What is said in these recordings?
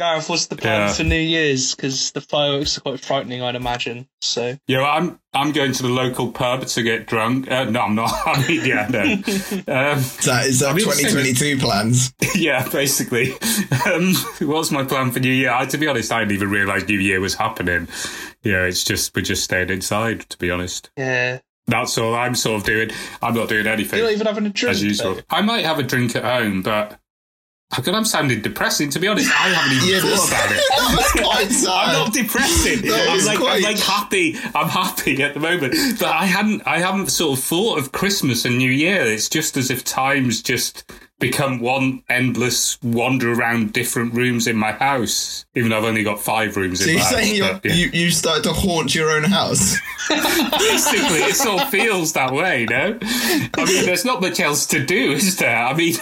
Gareth, what's the plan Yeah. for New Year's? Because the fireworks are quite frightening, I'd imagine. So Yeah, well, I'm I'm going to the local pub to get drunk. Uh, no, I'm not. I mean, yeah, no. Um, Is that, is that I mean, 2022 plans? yeah, basically. Um, what's my plan for New Year? I, to be honest, I didn't even realise New Year was happening. Yeah, it's just we're just staying inside. To be honest, yeah, that's all I'm sort of doing. I'm not doing anything you're not even having a drink. as usual. though. I might have a drink at home, but. God, I'm sounding depressing. To be honest, I haven't even Yeah, thought about it. Sad. I'm not depressing. I'm like quite- I'm like happy. I'm happy at the moment. But I hadn't I haven't sort of thought of Christmas and New Year. It's just as if time's just become one endless wander around different rooms in my house. Even though I've only got five rooms So in you're my house. saying you're, but, yeah. you you started to haunt your own house? Basically, it sort of feels that way, no? I mean, there's not much else to do, is there? I mean,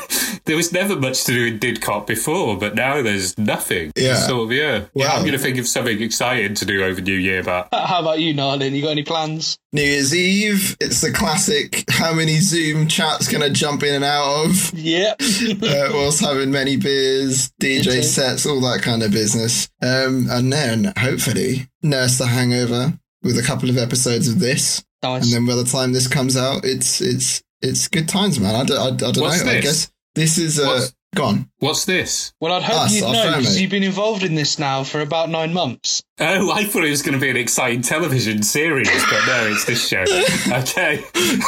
there was never much to do in Didcot before, but now there's nothing. Yeah. It's sort of, yeah. yeah I'm going to think of something exciting to do over New Year, but How about you, Nalin? You got any plans? New Year's Eve, it's the classic. How many Zoom chats can I jump in and out of? Yeah. uh, whilst having many beers, DJ sets, all that kind of business. Um, and then hopefully nurse the hangover with a couple of episodes of this, nice. and then by the time this comes out, it's it's it's good times, man. I don't, I, I don't What's know. I guess this is uh, gone. what's this? well, I'd hope Us, you'd know because you've been involved in this now for about nine months. Oh, I thought it was going to be an exciting television series, but no, it's this show. Okay.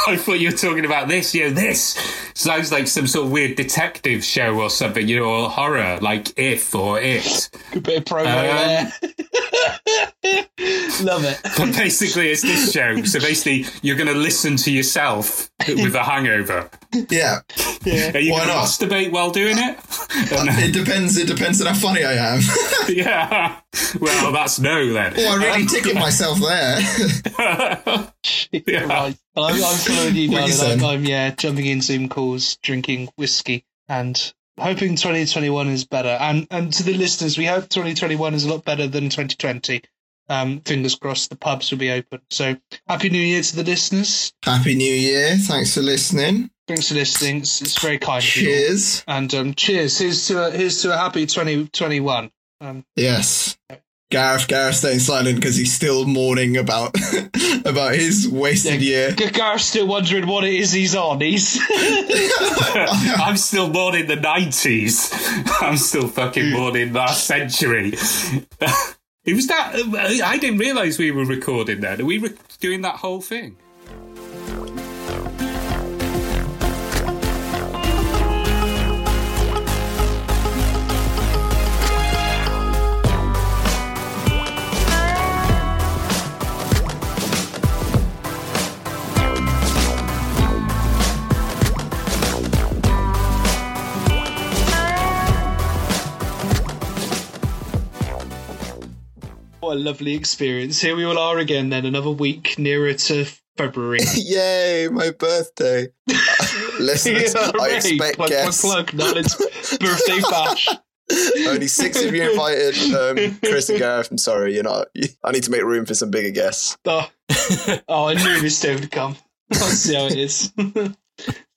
I thought you were talking about this. You know, this sounds like some sort of weird detective show or something, you know, or horror, like If or It. Good bit of promo Um, there. Love it. But basically, it's this show. So basically, you're going to listen to yourself with a hangover. Yeah, Yeah. Are you Why not? masturbate while doing it? Or no? it depends. It depends on how funny I am. yeah. Well, that's no then. oh, I really ticket myself there. Yeah. Right. I'm, I'm following you, What you darling. saying? I'm, I'm, yeah, jumping in Zoom calls, drinking whiskey, and hoping 2021 is better. And and to the listeners, we hope 2021 is a lot better than 2020. Um, fingers crossed, the pubs will be open. So, happy New Year to the listeners. Happy New Year! Thanks for listening. Thanks for listening. It's, it's very kind of you. Cheers. And um, cheers. Here's to a, here's to a happy 2021. Um, Yes. Gareth, Gareth staying silent because he's still mourning about about his wasted year. G- Gareth's still wondering what it is he's on. He's I'm still born in the 90s. I'm still fucking hmm. born in last century. it was that. Um, I didn't realise we were recording then. Are we re- doing that whole thing? What a lovely experience. Here we all are again. Then another week nearer to February. Yay, my birthday. Listeners, I Hooray. expect plug, guests. plug, plug. Nalin's birthday bash. Only six of you invited. Um, Chris and Gareth, I'm sorry, you're not. I need to make room for some bigger guests. Oh, oh I knew this day would come. Let's see how it is.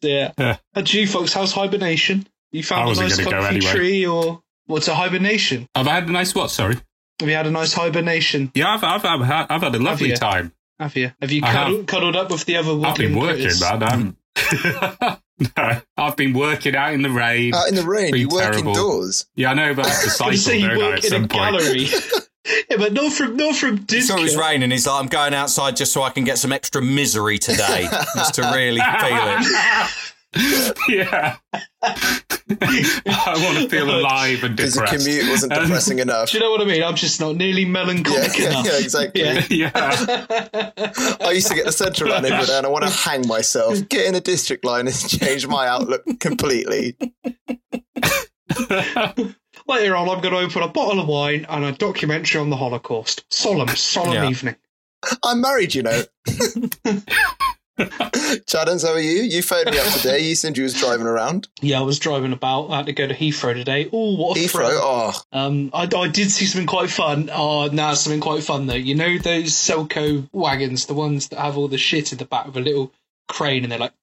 yeah. Yeah. And you folks, how's hibernation? You found a nice gonna comfy anyway. tree, or what's a hibernation? Have I had a nice what? Sorry. Have you had a nice hibernation? Yeah, I've, I've, I've, had, I've had a lovely you? time. Have you? Have you I have. cuddled, cuddled up with the other I've been working, critters? man. I'm, hmm. no, I've been working out in the rain. Out in the rain, you work terrible. indoors. yeah, I know, but I have to I was cycle, gonna you don't I, at in a some point? gallery. yeah, but not from not from He disco. saw it was raining. He's like, I'm going outside just so I can get some extra misery today, just to really feel it. yeah. I want to feel alive and Because the commute wasn't Um, depressing enough. Do you know what I mean? I'm just not nearly melancholic yeah, enough. yeah, exactly. Yeah. yeah. I used to get the central line every day and I want to hang myself. Getting a district line has changed my outlook completely. Later on, I'm going to open a bottle of wine and a documentary on the Holocaust. Solemn, solemn Yeah. evening. I'm married, you know. Chaddens, how are you? You phoned me up today. You said you was driving around. Yeah, I was driving about. I had to go to Heathrow today. Oh, what a Heathrow. thrill. Oh, Um, I, I did see something quite fun. Oh, now something quite fun though. You know those Selco wagons, the ones that have all the shit in the back with a little crane, and they're like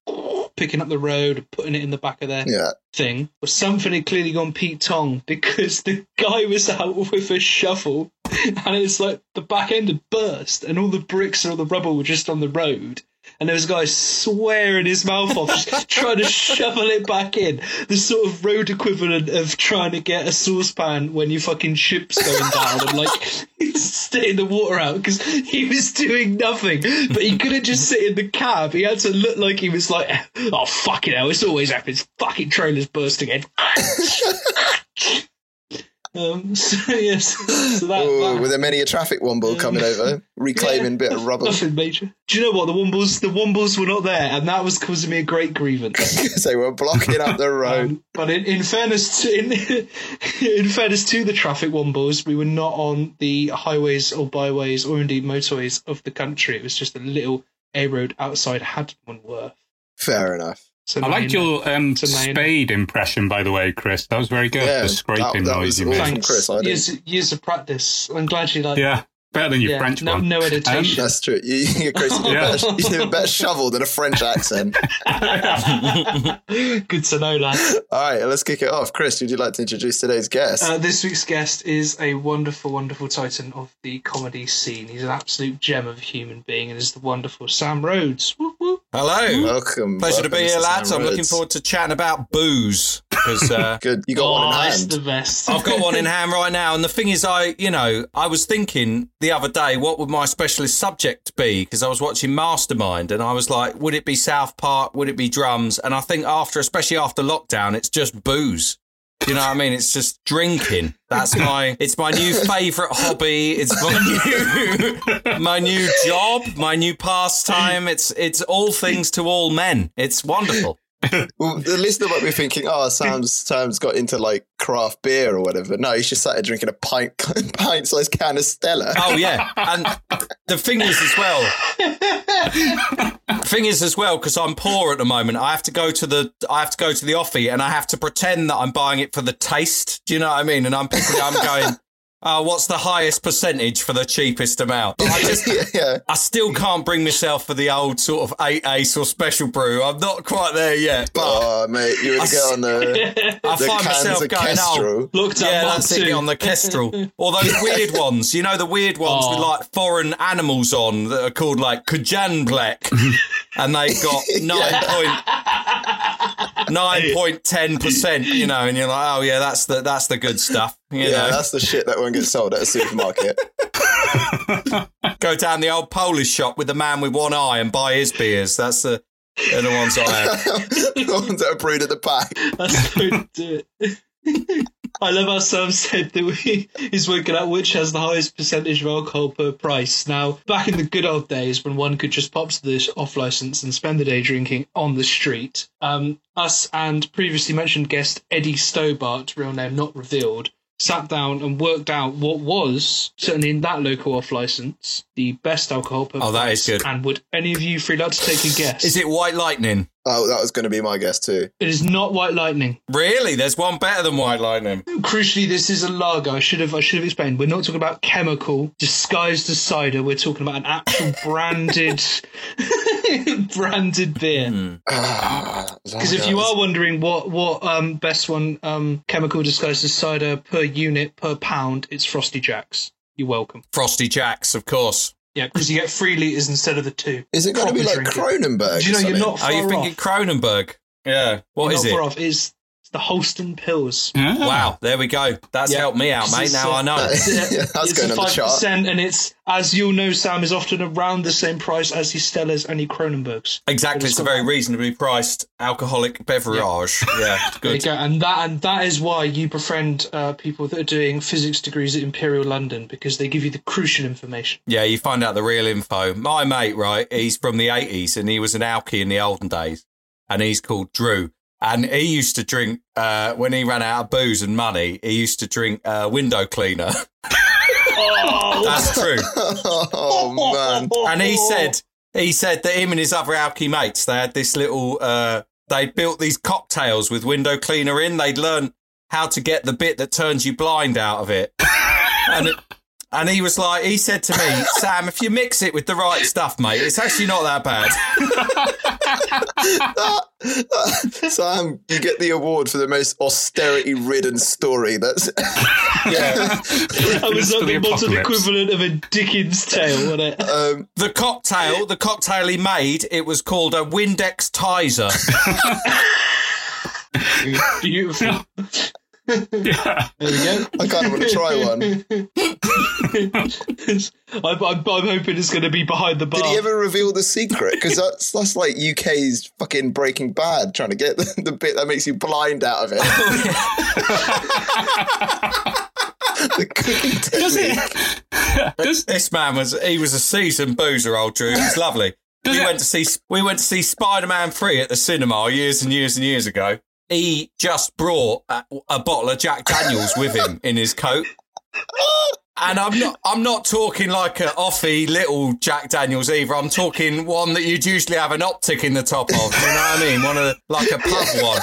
picking up the road and putting it in the back of their Yeah. thing. But something had clearly gone Pete Tong because the guy was out with a shovel and it's like the back end had burst and all the bricks and all the rubble were just on the road. And there was a guy swearing his mouth off, trying to shovel it back in. The sort of road equivalent of trying to get a saucepan when your fucking ship's going down and like staying the water out because he was doing nothing. But he couldn't just sit in the cab. He had to look like he was like, oh, fucking hell, this always happens. Fucking trailer's bursting in. Um, so, yes, so that, Ooh, that with a many a traffic womble coming over, reclaiming a bit of rubble. Nothing major. Do you know what? The Wombles, the Wombles were not there, and that was causing me a great grievance. They were blocking up the road. Um, but in, in fairness to in, in fairness to the traffic Wombles, we were not on the highways or byways or indeed motorways of the country. It was just a little A road outside Haddonworth. Fair enough. So I now liked your um, So now you know. spade impression, by the way, Chris. That was very good. Yeah, the scraping that- that noise you awesome. made. Thanks. Chris, I didn't- years, years of practice. I'm glad you like. Yeah, better than your yeah, French no, one. no editation. That's true. You, you, Chris, you, Yeah. better, you have a better shovel than a French accent. Good to know, lad. All right, let's kick it off. Chris, would you like to introduce today's guest? Uh, this week's guest is a wonderful, wonderful titan of the comedy scene. He's an absolute gem of a human being and is the wonderful Sam Rhodes. Whoop, whoop. Hello. welcome. Pleasure to welcome, be here, lads. Sam I'm looking forward to chatting about booze because uh, Good. You got one in Oh, it's hand. the best. I've got one in hand right now. And the thing is, I, you know, I was thinking the other day, what would my specialist subject be? Because I was watching Mastermind and I was like, would it be South Park? Would it be drums? And I think after, especially after lockdown, it's just booze. You know what I mean? It's just drinking. That's my. It's my new favourite hobby. It's my new, my new job, my new pastime. It's it's all things to all men. It's wonderful. Well, the listener might be thinking, "Oh, Sam's Sam's got into like craft beer or whatever." No, he's just started drinking a pint pint sized can of Stella. Oh yeah, and the thing is as well. thing is as well because I'm poor at the moment. I have to go to the I have to go to the offie and I have to pretend that I'm buying it for the taste. Do you know what I mean? And I'm picking, I'm going. Oh, what's the highest percentage for the cheapest amount? But I just, yeah, yeah. I still can't bring myself for the old sort of eight ace or special brew. I'm not quite there yet, but Oh, mate, you would I get on the I the find cans myself of going, oh, Kestrel. Looked at yeah, Mark that's it. On the Kestrel. Or those weird ones. You know the weird ones with Oh. like foreign animals on that are called like Kajanblek. and they've got nine point nine point ten percent, you know, and you're like, oh yeah, that's the that's the good stuff. You Yeah, know. that's the shit that won't get sold at a supermarket. Go down the old Polish shop with the man with one eye and buy his beers. That's the they're the ones I have. the ones that are brewed at the back. That's the do it. I love how Sam said that we, he's working out which has the highest percentage of alcohol per price. Now, back in the good old days when one could just pop to the off license and spend the day drinking on the street, um, us and previously mentioned guest Eddie Stobart, real name not revealed, sat down and worked out what was, certainly in that local off license, the best alcohol Oh, that is good. And would any of you three like to take a guess? Is it White Lightning? Oh, that was going to be my guess too. It is not White Lightning. Really? There's one better than White Lightning. Crucially, this is a lager. I should have I should have explained. We're not talking about chemical disguised as cider. We're talking about an actual branded branded beer. Because Because if you are wondering what what um, best one um, chemical disguised as cider per unit per pound, it's Frosty Jacks. You're welcome. Frosty Jacks, of course. Yeah, because you get three liters instead of the two. is it going to be like drinking. Kronenbourg? Do you know you're not far Are you off? thinking Kronenbourg? Yeah. What You're is not it? far off. It's, it's the Holsten Pils. Ah. Wow, there we go. That's Yeah. helped me out, mate. Now uh, I know. Yeah, that's it's going a on the five chart. percent, and it's as you'll know, Sam is often around the same price as his Stellas and his Kronenbourgs. Exactly, it's a very reasonably priced alcoholic beverage. Yeah, There you good. go, and that and that is why you befriend uh, people that are doing physics degrees at Imperial London because they give you the crucial information. Yeah, you find out the real info. My mate, right, he's from the 80s and he was an alky in the olden days and he's called Drew. And he used to drink, uh, when he ran out of booze and money, he used to drink uh, window cleaner. Oh, That's true. oh man, And he said, he said that him and his other alky mates, they had this little, uh, they'd built these cocktails with window cleaner in. They'd learned how to get the bit that turns you blind out of it. and it, And he was like, he said to me, Sam, if you mix it with the right stuff, mate, it's actually not that bad. Sam, you get the award for the most austerity-ridden story. That's Yeah. That was like the the modern apocalypse. equivalent of a Dickens tale, wasn't it? um, The cocktail, the cocktail he made, it was called a Windex Tizer. Beautiful. Yeah. There we go. I kind of want to try one. I'm, I'm, I'm hoping it's going to be behind the bar. Did he ever reveal the secret? Because that's that's like UK's fucking Breaking Bad, trying to get the, the bit that makes you blind out of it. the cooking technique. Does, This man was he was a seasoned boozer, old Drew. It was lovely. Does we it- went to see we went to see Spider Man Three at the cinema years and years and years ago. He just brought a, a bottle of Jack Daniels with him in his coat. And I'm not I'm not talking like a offy little Jack Daniels either. I'm talking one that you'd usually have an optic in the top of. You know what I mean? One of the, like a pub one.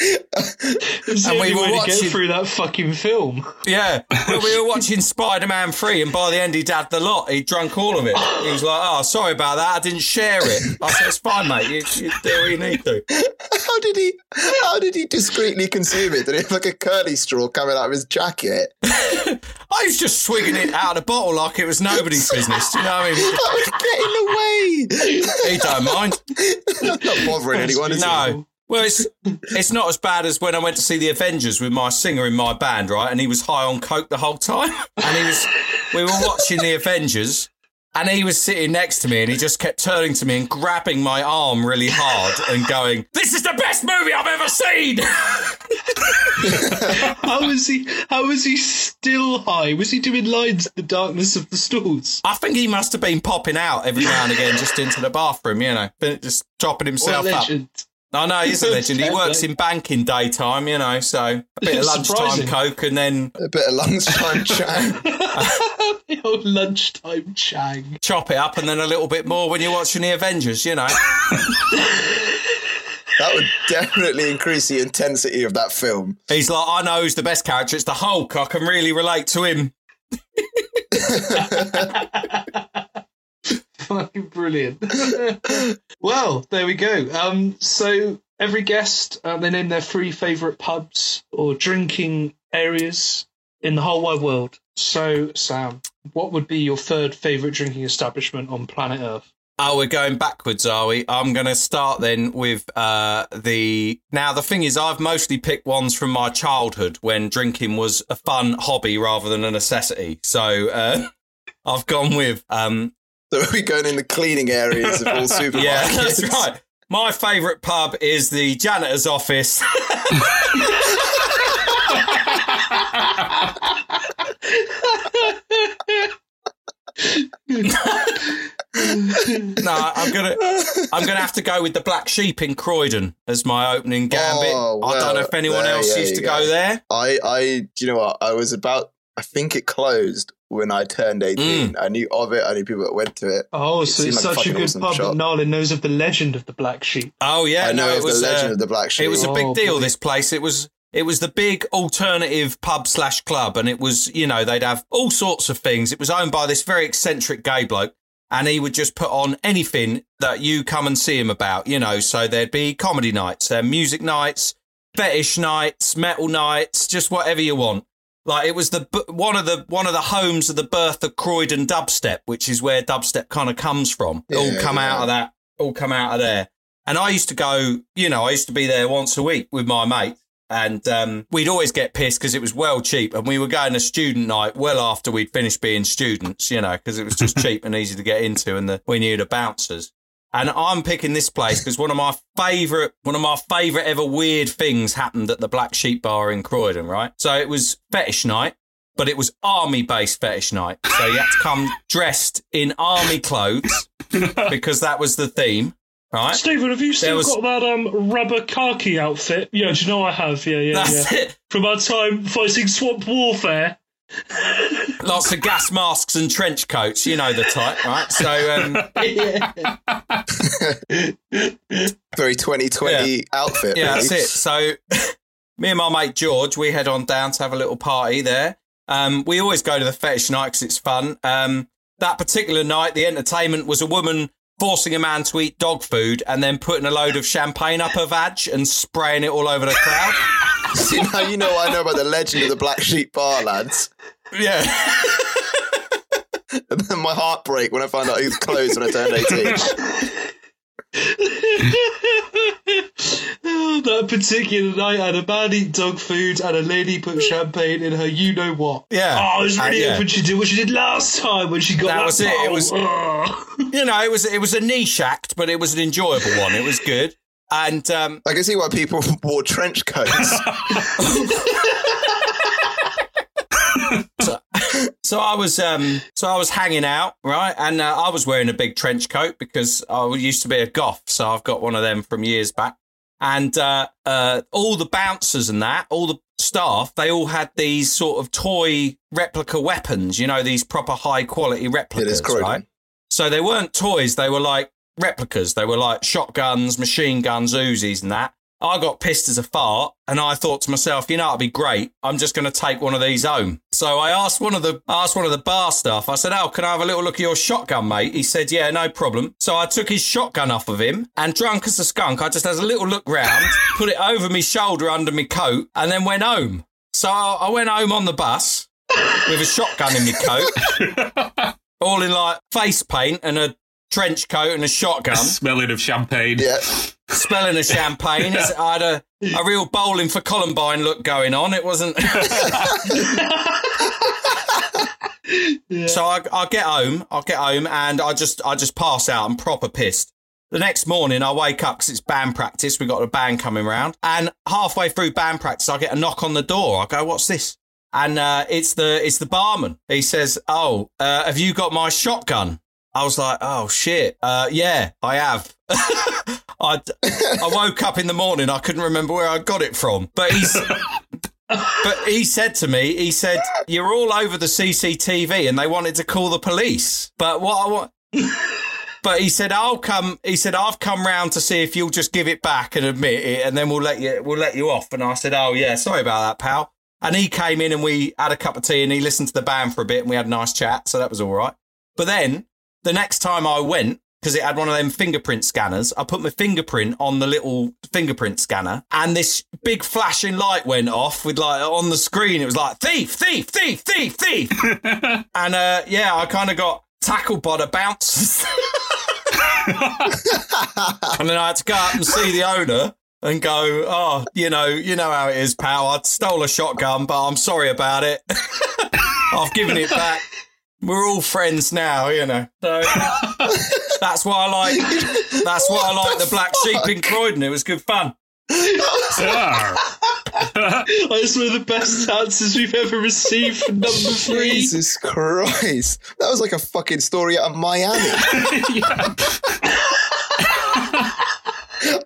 It's the and only we were way to watching- get through that fucking film. Yeah. Well, we were watching Spider Man 3, and by the end, he'd had the lot. He'd drunk all of it. He was like, Oh, sorry about that. I didn't share it. I said, It's fine, mate. You, you do what you need to. How did he? How did he discreetly consume it? Did he have like a curly straw coming out of his jacket? I was just swigging it out of the bottle like it was nobody's business. Do you know what I mean? That would get in the way. He don't mind. Not bothering anyone, is he? No. Well, it's it's not as bad as when I went to see the Avengers with my singer in my band, right? And he was high on coke the whole time. And he was, we were watching the Avengers, and he was sitting next to me, and he just kept turning to me and grabbing my arm really hard and going, "This is the best movie I've ever seen." How was he? How was he still high? Was he doing lines in the darkness of the stalls? I think he must have been popping out every now and again just into the bathroom, you know, just chopping himself up. Legend! I know he's a legend. He Fair works play. in banking daytime, you know, so a bit of lunchtime coke and then A bit of lunchtime chat. the old lunchtime chang. chop it up and then a little bit more when you're watching the Avengers, you know. That would definitely increase the intensity of that film. He's like, I know who's the best character. It's the Hulk. I can really relate to him. Fucking brilliant. well, there we go. Um, so every guest, uh, they name their three favourite pubs or drinking areas in the whole wide world. So, Sam, what would be your third favourite drinking establishment on planet Earth? Oh, we're going backwards, are we? I'm going to start then with uh, the. Now, the thing is, I've mostly picked ones from my childhood when drinking was a fun hobby rather than a necessity. So uh, I've gone with. Um, So we're going in the cleaning areas of all supermarkets. yeah, that's right. My favourite pub is the janitor's office. no, I'm gonna I'm gonna have to go with the Black Sheep in Croydon as my opening gambit. Oh, I don't know if anyone else used to go. go there. I, I, do you know what? I was about, I think it closed when I turned 18. I knew of it. I knew people that went to it. Oh, It so it's like such a fucking good awesome pub shop. that Nalin knows of the legend of the Black Sheep. Oh yeah, I know no, of it was the legend uh, of the Black Sheep. It was a big Oh, deal. boy. This place. It was. It was the big alternative pub slash club, and it was you know they'd have all sorts of things. It was owned by this very eccentric gay bloke, and he would just put on anything that you come and see him about. You know, so there'd be comedy nights, uh, music nights, fetish nights, metal nights, just whatever you want. Like it was the one of the one of the homes of the birth of Croydon dubstep, which is where dubstep kind of comes from. It all Yeah, come out of that. All come out of there. And I used to go, you know, I used to be there once a week with my mate. And um, we'd always get pissed because it was well cheap. And we were going to student night well after we'd finished being students, you know, because it was just cheap and easy to get into. And the, we knew the bouncers. And I'm picking this place because one of my favourite, one of my favourite ever weird things happened at the Black Sheep Bar in Croydon, right? So it was fetish night, but it was army based fetish night. So you had to come dressed in army clothes because that was the theme, right? Stephen, have you still was- got that um rubber khaki outfit? Yeah, do you know I have? Yeah, yeah, That's yeah. it. From our time fighting swamp warfare. Lots of gas masks and trench coats, you know the type, right? So, um, Very 2020 outfit. yeah, that's it. So, me and my mate George, we head on down to have a little party there. Um, we always go to the fetish night because it's fun. Um, that particular night, the entertainment was a woman forcing a man to eat dog food and then putting a load of champagne up her vag and spraying it all over the crowd. See, now you know what I know about the legend of the Black Sheep Bar, lads. yeah. And then my heart break when I found out it was closed when I turned 18. that particular night, I had a man eat dog food and a lady put champagne in her you know what. Yeah. Oh, I was really Uh, yeah. hoping she did what she did last time when she got That that, was it. It was- You know, it was it was a niche act, but it was an enjoyable one. It was good. And um, I can see why people wore trench coats. So I was um so I was hanging out, right? And uh, I was wearing a big trench coat because I used to be a goth, so I've got one of them from years back. And uh, uh, all the bouncers and that, all the staff, they all had these sort of toy replica weapons, you know, these proper high quality replicas, right? So they weren't toys, they were like replicas. They were like shotguns, machine guns, Uzis and that. I got pissed as a fart and I thought to myself, you know, it'd be great. I'm just going to take one of these home. So I asked one of the I asked one of the bar staff. I said, "Oh, can I have a little look at your shotgun, mate?" He said, "Yeah, no problem." So I took his shotgun off of him and drunk as a skunk, I just had a little look round, put it over my shoulder under my coat and then went home. So I went home on the bus with a shotgun in my coat, all in like face paint and a trench coat and a shotgun Smelling of champagne. Yeah. smelling of champagne. It's, I had a, a real bowling for Columbine look going on. It wasn't. So I, I get home, I get home, and I just I just pass out. I'm proper pissed. The next morning, I wake up because it's band practice. We got a band coming round, and halfway through band practice, I get a knock on the door. I go, "What's this?" And uh, it's the it's the barman. He says, "Oh, uh, have you got my shotgun?" I was like, "Oh shit, uh, yeah, I have." I I woke up in the morning. I couldn't remember where I got it from, but he's. But he said to me, he said, "You're all over the CCTV, and they wanted to call the police." But what I want, but he said, "I'll come." He said, "I've come round to see if you'll just give it back and admit it, and then we'll let you we'll let you off." And I said, "Oh yeah, sorry about that, pal." And he came in and we had a cup of tea and he listened to the band for a bit and we had a nice chat, so that was all right. But then the next time I went, because it had one of them fingerprint scanners, I put my fingerprint on the little fingerprint scanner and this big flashing light went off with like on the screen, it was like thief, thief, thief, thief, thief. and uh, yeah, I kind of got tackled by the bouncers. and then I had to go up and see the owner and go, oh, you know, you know how it is, pal. I stole a shotgun, but I'm sorry about it. I've given it back. We're all friends now, you know. So that's why I like. That's why I like the black sheep in Croydon. It was good fun. That's one of the best answers we've ever received for number three. Jesus Christ. That was like a fucking story out of Miami.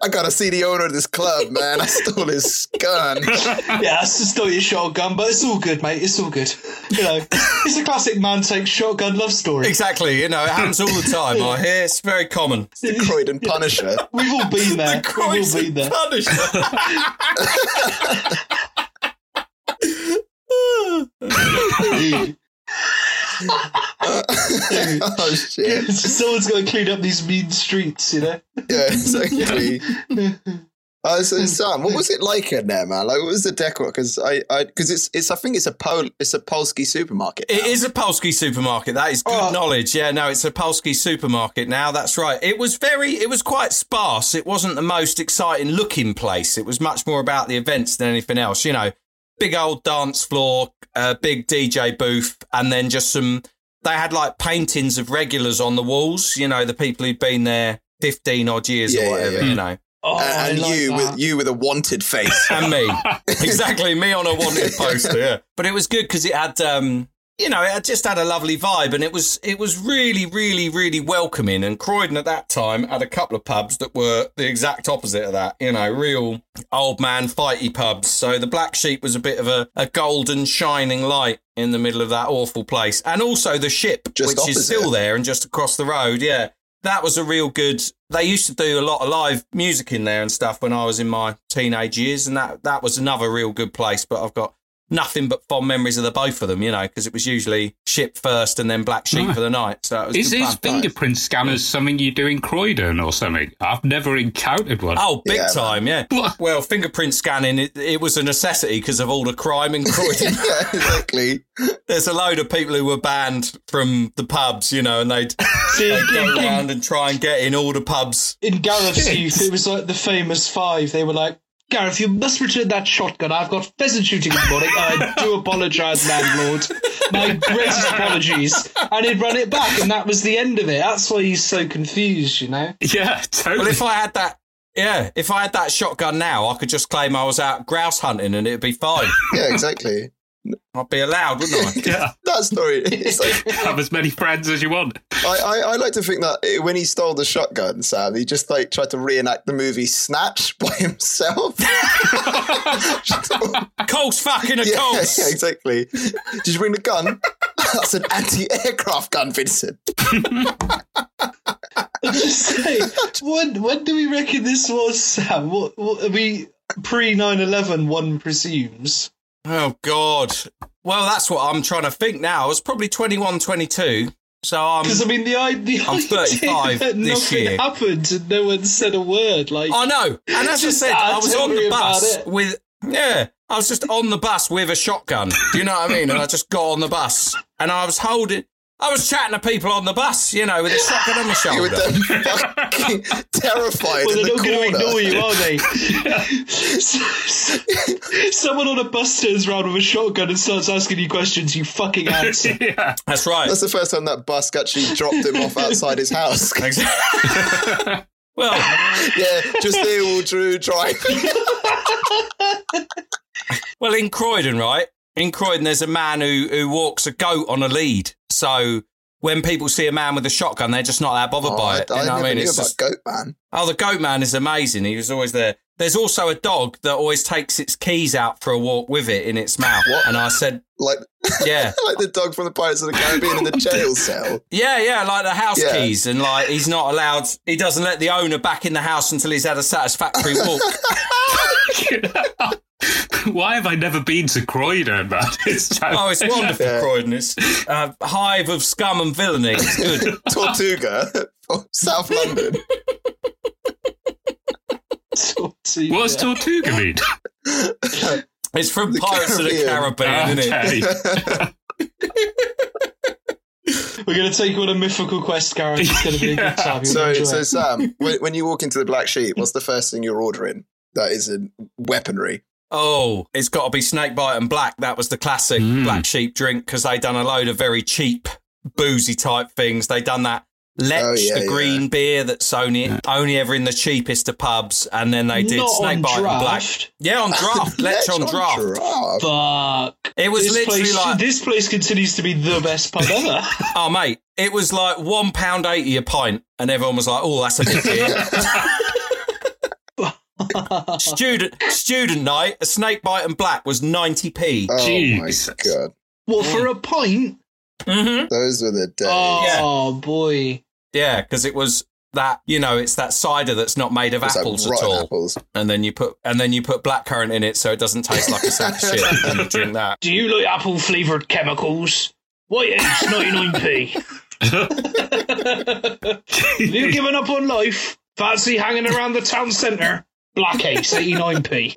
I gotta see the owner of this club, man. I stole his gun. Yeah, I stole not your shotgun, but it's all good, mate. It's all good. You know, it's a classic man takes shotgun love story. Exactly. You know, it happens all the time. I hear it's very common. The Croydon Punisher. We've all been there. We've all been there. Punisher. oh shit. Someone's got to clean up these mean streets, you know? Yeah, exactly. Uh, so Sam, what was it like in there, man? Like, what was the decor? Because I, I, because it's, it's, I think it's a Pol, it's a Polski supermarket. It now. is a Polski supermarket. That is good Oh. knowledge. Yeah, no, it's a Polski supermarket now. That's right. It was very, it was quite sparse. It wasn't the most exciting looking place. It was much more about the events than anything else. You know, big old dance floor, a big DJ booth, and then just some. They had like paintings of regulars on the walls. You know, the people who'd been there fifteen odd years Yeah, or whatever. yeah. You know. Oh, I and like you that. with you with a wanted face. and me. exactly, me on a wanted poster. Yeah, but it was good because it had, um, you know, it just had a lovely vibe, and it was it was really, really, really welcoming. And Croydon at that time had a couple of pubs that were the exact opposite of that. You know, real old man fighty pubs. So the Black Sheep was a bit of a, a golden shining light in the middle of that awful place, and also the ship, Just which is still there and just across the road. Yeah. That was a real good. They used to do a lot of live music in there and stuff when I was in my teenage years, and that that was another real good place. But I've got nothing but fond memories of the both of them, you know, because it was usually ship first and then black sheep Right. for the night. So it was Is good his fun. fingerprint scanners something you do in Croydon or something? I've never encountered one. Oh, big Yeah, man. time, yeah. What? Well, fingerprint scanning, it, it was a necessity because of all the crime in Croydon. yeah, exactly. There's a load of people who were banned from the pubs, you know, and they'd, See, they'd go in, in, around and try and get in all the pubs. in Gareth's Shit. youth, it was like the famous five. They were like, Gareth, you must return that shotgun. I've got pheasant shooting in the morning. I do apologise, landlord. My greatest apologies. And he'd run it back, and that was the end of it. That's why he's so confused, you know? Yeah, totally. Well, if I had that, yeah, if I had that shotgun now, I could just claim I was out grouse hunting and it'd be fine. Yeah, exactly. I'd be allowed, wouldn't I? yeah, That story. It's like have as many friends as you want. I, I, I like to think that when he stole the shotgun, Sam, he just like tried to reenact the movie Snatch by himself. Course fucking a yeah, course. yeah, exactly. Did you bring the gun? That's an anti-aircraft gun, Vincent. Just say, when, when do we reckon this was, Sam? What, what are we pre 9 11, one presumes? Oh God. Well, that's what I'm trying to think now. I was probably 21, 22. So um, I'm. Because I mean, the, the I'm idea 35 that this nothing year. happened and no one said a word. Like, I know. And as I said, I was on the bus with. Yeah, I was just on the bus with a shotgun. Do you know what I mean? And I just got on the bus and I was holding. I was chatting to people on the bus, you know, with a shotgun on my You were shoulder. then fucking terrified well, they're the not going to ignore you, are they? Someone on a bus turns around with a shotgun and starts asking you questions. You fucking answer. yeah. That's right. That's the first time that bus actually dropped him off outside his house. well, yeah, just there, all Drew driving. well, in Croydon, right? In Croydon, there's a man who who walks a goat on a lead. So when people see a man with a shotgun, they're just not that bothered Oh, by I, it. I you know never what I mean? knew It's about just, Goat Man. oh, the goat man is amazing. He was always there. There's also a dog that always takes its keys out for a walk with it in its mouth. What? And I said, Like, yeah, like the dog from the Pirates of the Caribbean in the jail cell. yeah, yeah, like the house Yeah. keys. And like, he's not allowed, he doesn't let the owner back in the house until he's had a satisfactory walk. Why have I never been to Croydon, man? It's oh, it's wonderful, Yeah. Croydon. It's a uh, hive of scum and villainy. It's good. Tortuga, South London. Tortuga. What's Tortuga mean? It's from The Pirates of the Caribbean, isn't it? Okay. We're going to take you on a mythical quest, Gareth. It's going to be a good time. You'll so, so it. Sam, when, when you walk into the Black Sheep, what's the first thing you're ordering? That is in weaponry. Oh, it's got to be Snakebite and Black. That was the classic Mm. Black Sheep drink because they done a load of very cheap, boozy type things. They done that Lech, Oh, yeah, the yeah. green beer that's only only ever in the cheapest of pubs, and then they did Not on Snakebite and Black. Yeah, on draft. Lech on draft. Fuck. It was This literally place, like, this place continues to be the best pub ever. oh mate, it was like one pound eighty a pint, and everyone was like, "Oh, that's a bit dear." Student student night, a Snakebite and Black was ninety p. Oh Jesus. my god, Well, for a pint? Mm-hmm. those were the days. Oh boy. Yeah, because it was that you know it's that cider that's not made of It's like apples at all, apples. and then you put and then you put blackcurrant in it so it doesn't taste like a sack of shit, and you drink that. Do you like apple flavoured chemicals? White Ace, 99p. Have you giving up on life? Fancy hanging around the town centre? Black Ace, 89p.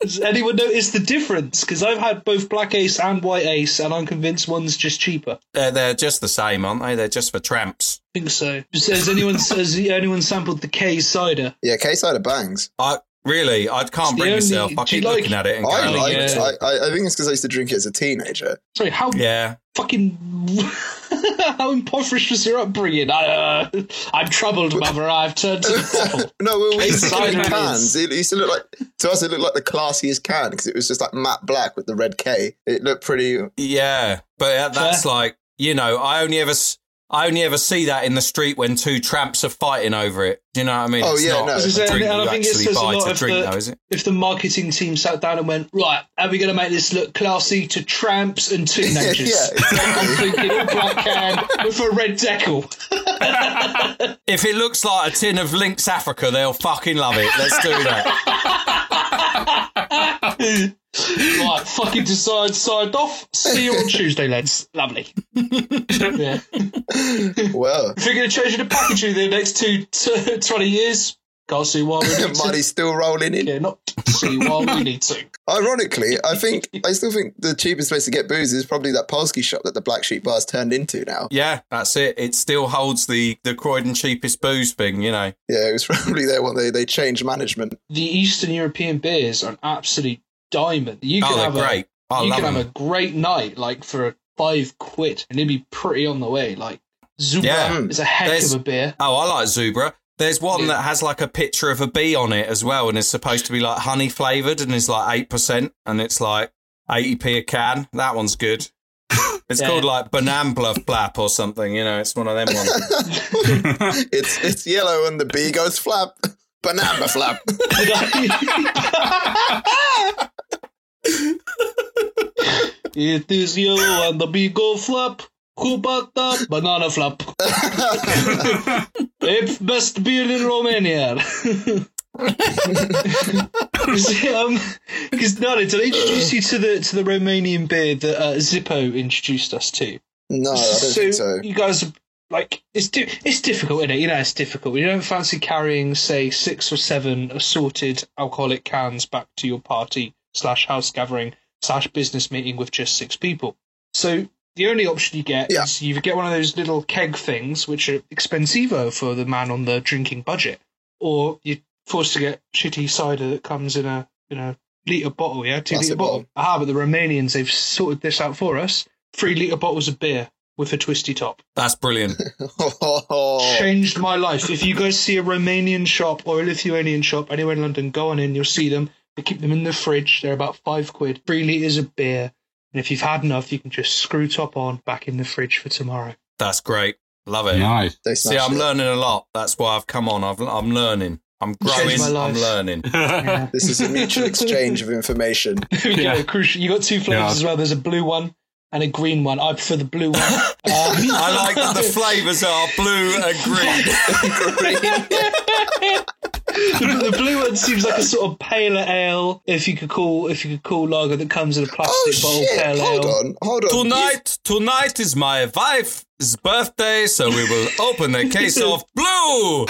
Does anyone notice the difference? Because I've had both Black Ace and White Ace, and I'm convinced one's just cheaper. They're, they're just the same, aren't they? They're just for tramps. I think so. Just has anyone has anyone sampled the K cider? Yeah, K cider bangs. I really, I can't the bring only- myself. I do you keep like- looking at it and I going, like. yeah. I, I, I think it's because I used to drink it as a teenager. Sorry, how yeah. fucking how impoverished was your upbringing? I, uh, I'm troubled, mother. I've turned to. No, we we used to get in cans. It used to look like to us. It looked like the classiest can because it was just like matte black with the red K. It looked pretty. Yeah, but uh, that's Fair. like you know, I only ever, s- I only ever see that in the street when two tramps are fighting over it. Do you know what I mean? Oh, it's yeah, not no. a I say, drink and I you think it actually says a lot to of drink, the- though, is it? If the marketing team sat down and went, right, are we going to make this look classy to tramps and teenagers? Yeah, exactly. I'm thinking a black can with a red decal. If it looks like a tin of Lynx Africa, they'll fucking love it. Let's do that. right, fucking design signed off. See you on Tuesday, lads. Lovely. yeah. Well, If you're going to change the packaging in the next two, t- 20 years, can't see why we need to. money's still rolling in. Yeah, not see why we need to. Ironically, I think I still think the cheapest place to get booze is probably that Polski shop that the Black Sheep Bar's turned into now. Yeah, that's it. It still holds the the Croydon cheapest booze thing, you know. Yeah, it was probably there when they, they changed management. The Eastern European beers are an absolute diamond. You oh, can Oh, they're have great. A, I you can them. have a great night, like for five quid, and it'd be pretty on the way. Like Zubra Yeah. Hmm. is a heck There's- of a beer. Oh, I like Zubra. There's one Yeah. that has like a picture of a bee on it as well, and it's supposed to be like honey flavored, and is like eight percent, and it's like eighty p a can. That one's good. It's Yeah. called like Banambla Flap or something. You know, it's one of them ones. it's it's yellow and the bee goes flap. Banana flap. it is yellow and the big go flap. Who bought the banana flap? It's best beer in Romania. Because no, did I introduce you to the to the Romanian beer that uh, Zippo introduced us to? No, I don't think so. You guys like it's di- it's difficult, isn't it? You know, it's difficult. You don't fancy carrying, say, six or seven assorted alcoholic cans back to your party slash house gathering slash business meeting with just six people. So the only option you get Yeah. is you get one of those little keg things, which are expensivo for the man on the drinking budget, or you're forced to get shitty cider that comes in a in a liter bottle, yeah, two Plastic liter bottle. bottle. Ah, but the Romanians they've sorted this out for us. Three liter bottles of beer with a twisty top. That's brilliant. Oh, Changed my life. If you guys see a Romanian shop or a Lithuanian shop anywhere in London, go on in. You'll see them. They keep them in the fridge. They're about five quid. Three liters of beer. And if you've had enough, you can just screw top on back in the fridge for tomorrow. That's great. Love it. nice. they See, I'm it. learning a lot. That's why I've come on. I've, I'm learning. I'm growing. I'm learning. Yeah. This is a mutual exchange of information. yeah. crucial. You got two flavors Yeah. as well. There's a blue one and a green one. I prefer the blue one. Um, I like that the flavours are blue and green. the, the blue one seems like a sort of paler ale. If you could call, if you could call lager that comes in a plastic Oh bottle shit! pale Hold ale. on, hold on. Tonight, tonight is my wife's birthday, so we will open a case of blue.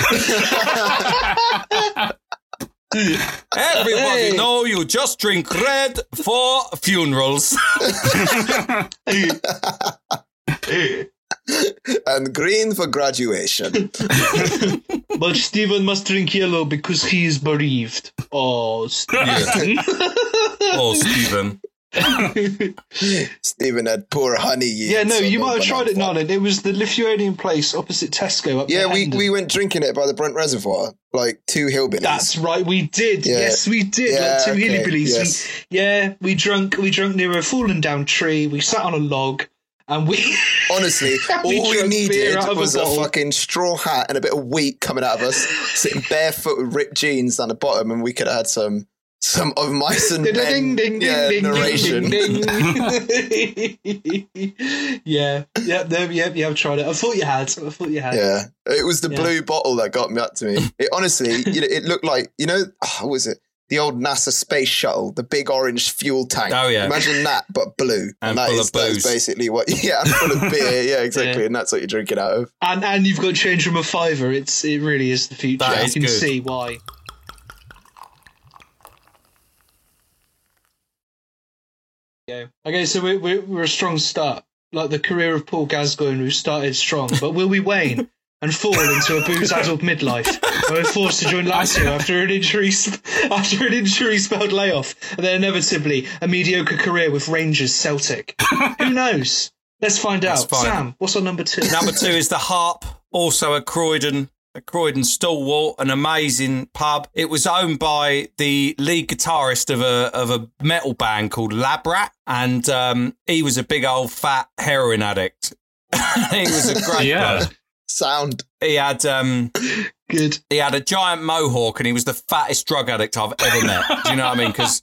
Everybody Hey. know you just drink red for funerals. and green for graduation. But Stephen must drink yellow because he is bereaved. Oh, Stephen. oh, Stephen. Stephen had poor honey. yeah, no, you might have tried it, Nalin. It was the Lithuanian place opposite Tesco up Yeah, we, Hendon. we went drinking it by the Brent Reservoir, like two hillbillies. That's right, we did. Yeah. Yes, we did. Yeah, like two okay, hillbillies. yes. We, yeah, we drunk. We drunk near a fallen down tree. We sat on a log, and we. Honestly, all We we, drank beer needed of a was a, fucking straw hat and a bit of wheat coming out of us, sitting barefoot with ripped jeans down the bottom, and we could have had some some of mice and men ding, ding, yeah, ding, ding, narration. ding, ding. yeah, yeah, no, yeah, yeah. I've tried it. I thought you had. I thought you had. Yeah, it was the Yeah. blue bottle that got me up to me. It honestly, you know, it looked like you know, oh, what was it? The old NASA space shuttle, the big orange fuel tank. Oh, yeah. imagine that, but blue, And that full is- of that is basically what. Yeah, and full of beer. Yeah, exactly, Yeah. and that's what you're drinking out of. And and you've got to change from a fiver. It's it really is the future. That I can good. see why. Okay, so we're, we're we're a strong start, like the career of Paul Gascoigne, who started strong. But will we wane and fall into a booze-addled midlife? Where we're forced to join Lazio after an injury after an injury-spelled layoff, and then inevitably a mediocre career with Rangers Celtic. Who knows? Let's find Let's out. find Sam, what's on number two? Number two is the Harp, also a Croydon, Croydon stalwart, an amazing pub. It was owned by the lead guitarist of a of a metal band called Labrat, and um, he was a big old fat heroin addict. he was a great Yeah. bloke. Sound. He had um, Good. he had a giant mohawk, and he was the fattest drug addict I've ever met. Do you know what I mean? Because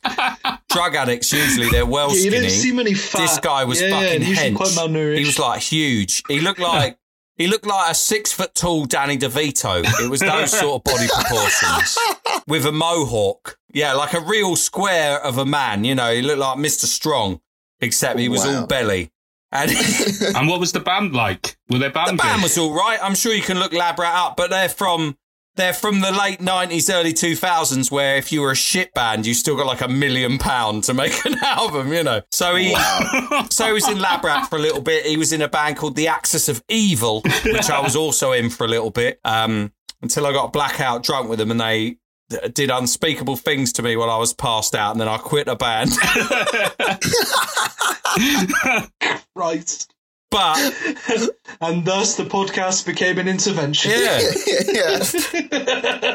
drug addicts usually they're well Yeah, you skinny. don't see many fat. This guy was yeah, fucking usually hench. quite malnourished. He was like huge. He looked like he looked like a six foot tall Danny DeVito. It was those sort of body proportions with a mohawk. Yeah, like a real square of a man. You know, he looked like Mr. Strong, except he was Wow. all belly. And And what was the band like? Were they band? the band good? was all right. I'm sure you can look Labrat up, but they're from they're from the late nineties, early two thousands, where if you were a shit band, you still got like a million pound to make an album, you know. So he so he was in Labrat for a little bit. He was in a band called The Axis of Evil, which I was also in for a little bit. Um, until I got blackout drunk with them and they did unspeakable things to me while I was passed out, and then I quit the band. Right. But and thus the podcast became an intervention. yeah. yeah.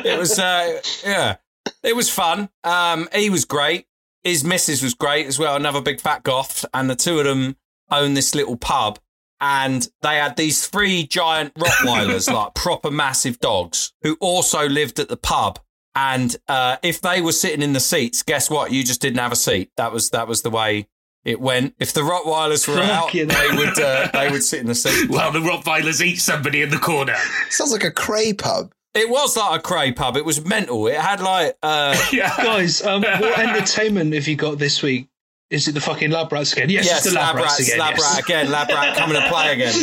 it was uh yeah. It was fun. Um he was great. His missus was great as well. Another big fat goth. And the two of them own this little pub. And they had these three giant rottweilers like proper massive dogs who also lived at the pub. And uh if they were sitting in the seats guess what? You just didn't have a seat. That was that was the way it went if the rottweilers were out they would uh, they would sit in the seat Well, the Rottweilers eat somebody in the corner. Sounds like a cray pub. It was like a cray pub. It was mental. It had like uh Yeah. Guys, um, what entertainment have you got this week? Is it the fucking lab rats again? Yes, yes, it's the lab, lab rats rats, again. lab yes. rat again, lab rat coming to play again.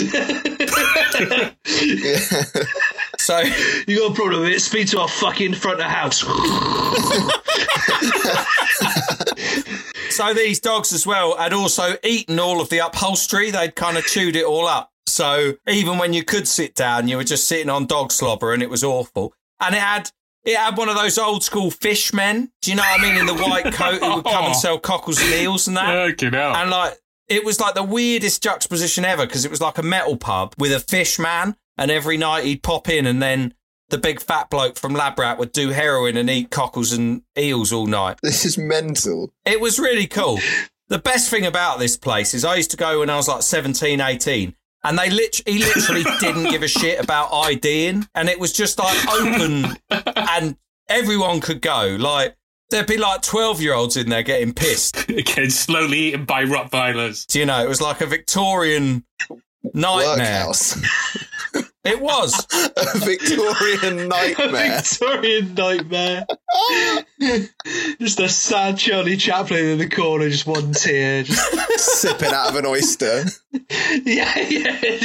So You got a problem with it? Speak to our fucking front of house. So these dogs as well had also eaten all of the upholstery. They'd kind of chewed it all up. So even when you could sit down, you were just sitting on dog slobber and it was awful. And it had it had one of those old school fishmen. Do you know what I mean? In the white coat who would come and oh. sell cockles and eels and that. Okay, now. And like, it was like the weirdest juxtaposition ever because it was like a metal pub with a fish man, and every night he'd pop in, and then the big fat bloke from Labrat would do heroin and eat cockles and eels all night. This is mental. It was really cool. The best thing about this place is I used to go when I was like 17, 18. And they lit- he literally didn't give a shit about IDing. And it was just like open and everyone could go. Like, there'd be like 12 year olds in there getting pissed. Again, slowly eaten by Rottweilers. Do you know, it was like a Victorian nightmare. It was. a Victorian nightmare. Victorian nightmare. just a sad Charlie Chaplin in the corner, just one tear. Just, Sipping out of an oyster. yeah, yeah.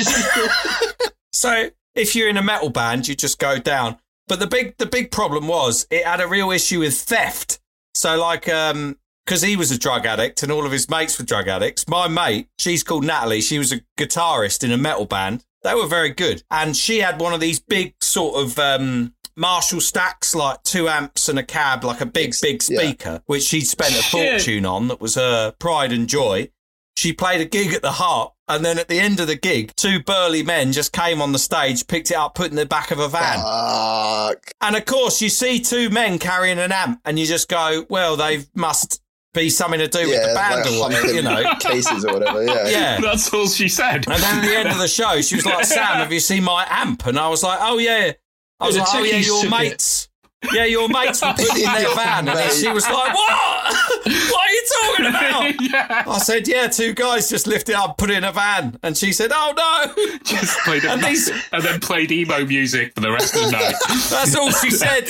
So if you're in a metal band, you just go down. But the big the big problem was it had a real issue with theft. So like um because he was a drug addict and all of his mates were drug addicts. My mate, she's called Natalie. She was a guitarist in a metal band. They were very good, and she had one of these big sort of um, Marshall stacks, like two amps and a cab, like a big big Yeah. speaker, which she'd spent a fortune on. That was her pride and joy. She played a gig at the Harp, and then at the end of the gig, two burly men just came on the stage, picked it up, put it in the back of a van. Fuck. And of course, you see two men carrying an amp, and you just go, "Well, they must be something to do with the band like or whatever," you know. cases or whatever. Yeah. Yeah. That's all she said. And then at the end of the show, she was like, "Sam, have you seen my amp?" And I was like, "Oh yeah." I was The like, "Oh yeah, your took it. mates." Yeah, your mates were putting it in their Your van, and then she was like, "What? what are you talking about?" yeah. I said, "Yeah, two guys just lifted it up, put it in a van," and she said, "Oh no." Just played And these- and then played emo music for the rest of the night. That's all she said.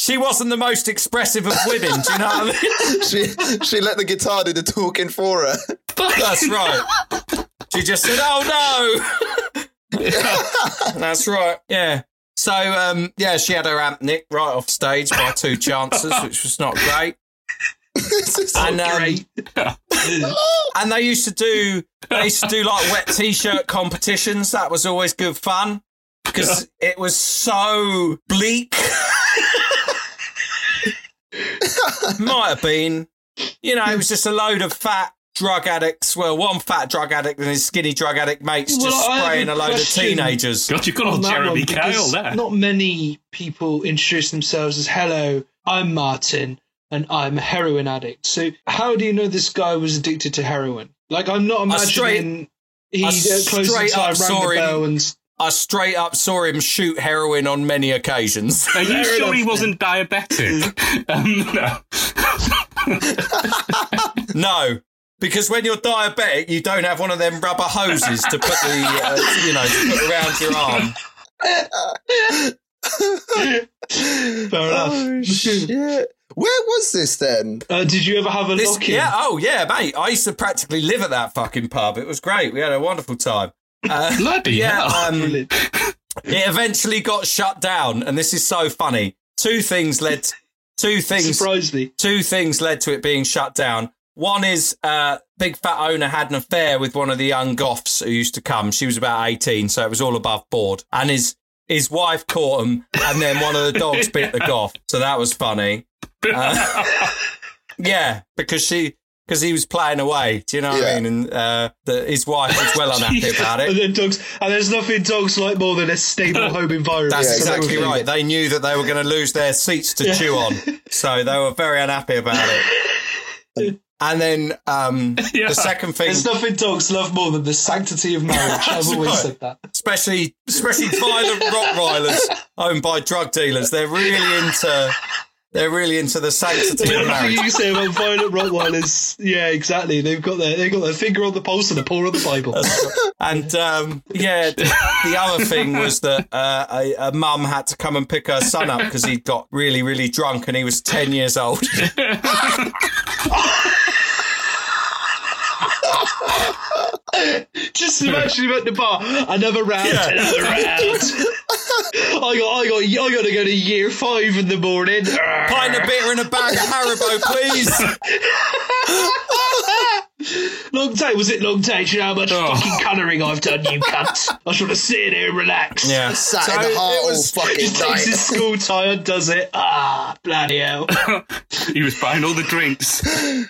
She wasn't the most expressive of women. Do you know what I mean? She she let the guitar do the talking for her. That's right. She just said, "Oh no." That's right. Yeah. So um, yeah, she had her amp nicked right off stage by two chances, which was not great. This is And um, Great. and they used to do they used to do like wet t-shirt competitions. That was always good fun because it was so bleak. Might have been, you know, it was just a load of fat drug addicts. Well, one fat drug addict and his skinny drug addict mates Well, just I spraying a a load of teenagers. God, you've got on old Jeremy Kyle there. Not many people introduce themselves as "Hello, I'm Martin, and I'm a heroin addict." So, how do you know this guy was addicted to heroin? Like, I'm not straight- imagining he I uh, closed straight the time, up rang saw the him- bell, and I straight up saw him shoot heroin on many occasions. Are you Fair sure he wasn't diabetic? um, no. no, because when you're diabetic, you don't have one of them rubber hoses to put the, uh, you know, to put around your arm. Fair enough. Oh shit! Where was this then? Uh, did you ever have a This, lock in? yeah, oh yeah, mate. I used to practically live at that fucking pub. It was great. We had a wonderful time. Uh, Bloody yeah, um, it eventually got shut down, and this is so funny. Two things led. Two things. Surprised me. two things led to it being shut down. One is uh, big fat owner had an affair with one of the young goths who used to come. She was about eighteen, so it was all above board. And his his wife caught him, and then one of the dogs bit the goth. So that was funny. Uh, yeah, because she because he was playing away. Do you know what Yeah. I mean? And uh, the, his wife was well unhappy about And it. then dogs, and there's nothing dogs like more than a stable home environment. That's Yeah, exactly exactly. right. They knew that they were going to lose their seats to chew on, so they were very unhappy about it. And then um, Yeah. the second thing, There's nothing dogs love more than the sanctity of marriage. I've always right. said that. especially especially violent Rottweilers owned by drug dealers, they're really into they're really into the sanctity of marriage. you say about violent Rottweilers, yeah, exactly. They've got their they've got their finger on the pulse and a paw on the Bible. And um, yeah, the, the other thing was that uh, a, a mum had to come and pick her son up because he'd got really, really drunk and he was ten years old. Just imagine him at the bar. Another round, Yeah. another round. I got, I got, I got to go to year five in the morning. Pint of beer and a bag of Haribo, please. Long day, was it long day? Do you know how much Oh. fucking colouring I've done, you cunt? I just want to sit here and relax. Yeah, Sat So in the heart it all was- fucking He takes his school tie and does it. Ah, bloody hell. he was buying all the drinks.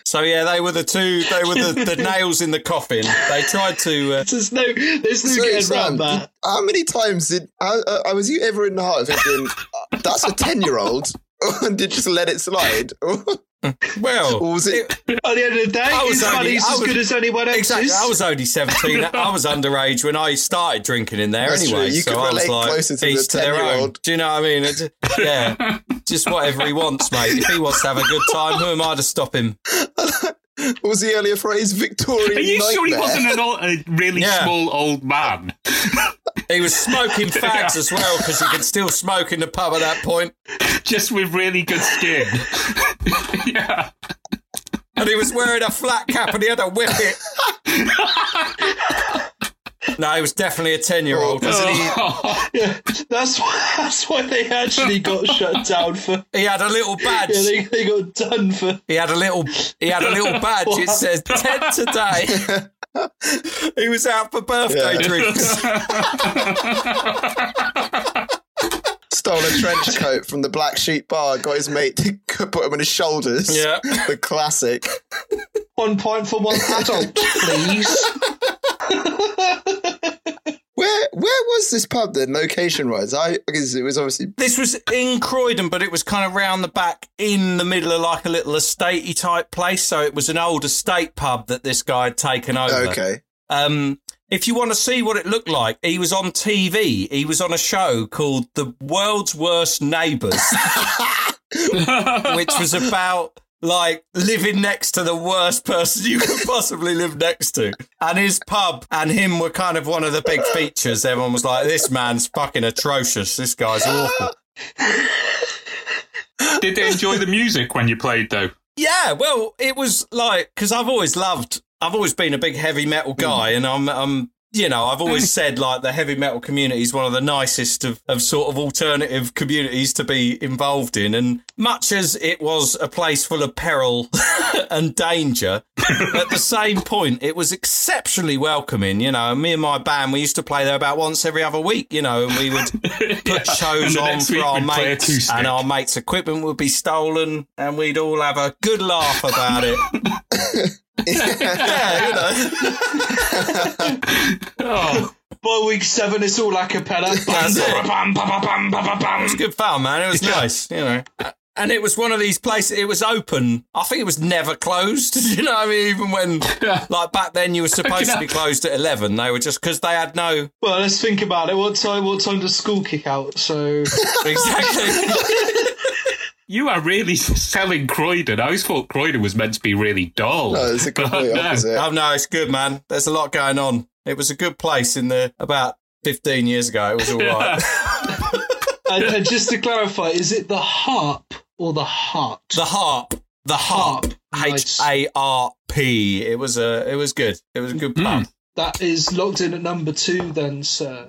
So yeah, they were the two. They were the, the nails in the coffin. They tried to. Uh, There's no, there's no So, getting Sam, around that. how many times did uh, uh, was you ever in the heart thinking "Uh, that's a ten year old and did you just let it slide? or well, was it? At the end of the day, I was his only- money's I as good as anyone else's. Exactly. I was only 17. I was underage when I started drinking in there That's anyway. true. You so could I was relate like, closer to the their own. 10-year-old. Do you know what I mean? It, yeah. Just whatever he wants, mate. If he wants to have a good time, who am I to stop him? What was the earlier phrase? Victorian Are you nightmare. sure he wasn't an old, a really Yeah. small old man? He was smoking fags as well because he could still smoke in the pub at that point. Just with really good skin. yeah. And he was wearing a flat cap and he had a whippet. No, he was definitely a 10 year old. Oh. Yeah, that's why, that's why they actually got shut down for. He had a little badge. Yeah, they, they got done for. He had a little he had a little badge. It says ten today. he was out for birthday Yeah. drinks. Stole a trench coat from the Black Sheep bar. Got his mate to put him on his shoulders. Yeah. the classic. One point for one adult, please. Where where was this pub then, location wise? I because it was obviously This was in Croydon, but it was kind of round the back in the middle of like a little estatey type place. So it was an old estate pub that this guy had taken over. okay. Um, if you want to see what it looked like, he was on TV. He was on a show called The World's Worst Neighbours, which was about like living next to the worst person you could possibly live next to. And his pub and him were kind of one of the big features. Everyone was like, this man's fucking atrocious. This guy's awful. Did they enjoy the music when you played, though? Yeah, well, it was like because I've always loved, I've always been a big heavy metal hmm. guy, and I'm, I'm, you know, I've always said like the heavy metal community is one of the nicest of, of sort of alternative communities to be involved in, and much as it was a place full of peril and danger, at the same point, it was exceptionally welcoming. You know, me and my band, we used to play there about once every other week. You know, and we would put shows on for our mates, and our mates' equipment would be stolen, and we'd all have a good laugh about it. yeah, you know. Oh, By week seven, it's all a cappella. That's it. Was good fun, man. It was nice, you know. And it was one of these places. It was open. I think it was never closed. You know, what I mean, even when like back then you were supposed to be closed at eleven, they were just because they had no Well, let's think about it. What time? What time does school kick out? So exactly. You are really selling Croydon. I always thought Croydon was meant to be really dull. No, it's a complete No. opposite. Oh no, it's good, man. There's a lot going on. It was a good place in the about 15 years ago. It was all right. and, and just to clarify, is it the harp or the heart? the harp, the harp, Harp. H Nice. A R P. It was a, it was good. It was a good hmm. pub. That is locked in at number two, then, sir.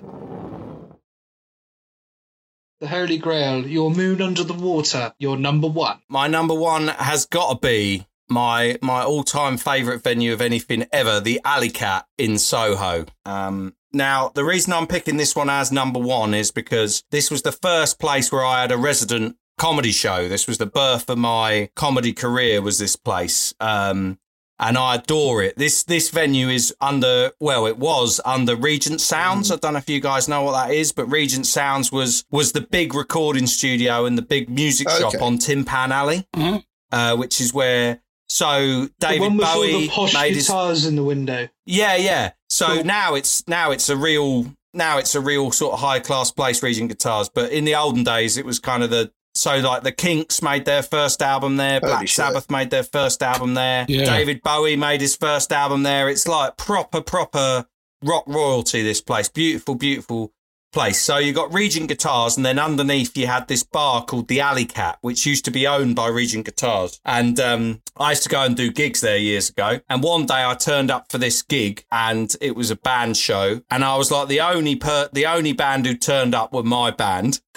The Holy Grail, your moon under the water, your number one. My number one has got to be my my all time favourite venue of anything ever, the Alley Cat in Soho. Um, now, the reason I'm picking this one as number one is because this was the first place where I had a resident comedy show. This was the birth of my comedy career. Was this place? Um, and I adore it. This this venue is under well, it was under Regent Sounds. I don't know if you guys know what that is, but Regent Sounds was was the big recording studio and the big music shop on Tin Pan Alley, Mhm. uh, which is where so David Bowie made his guitars in the window. yeah, yeah. So Cool. now it's now it's a real now it's a real sort of high class place, Regent Guitars. But in the olden days, it was kind of the so like the Kinks made their first album there, Holy Black shit. Sabbath made their first album there, Yeah. David Bowie made his first album there. It's like proper proper rock royalty. This place, beautiful, beautiful place. So you got Regent Guitars, and then underneath you had this bar called the Alley Cat, which used to be owned by Regent Guitars. And um, I used to go and do gigs there years ago. And one day I turned up for this gig, and it was a band show, and I was like the only per the only band who turned up were my band.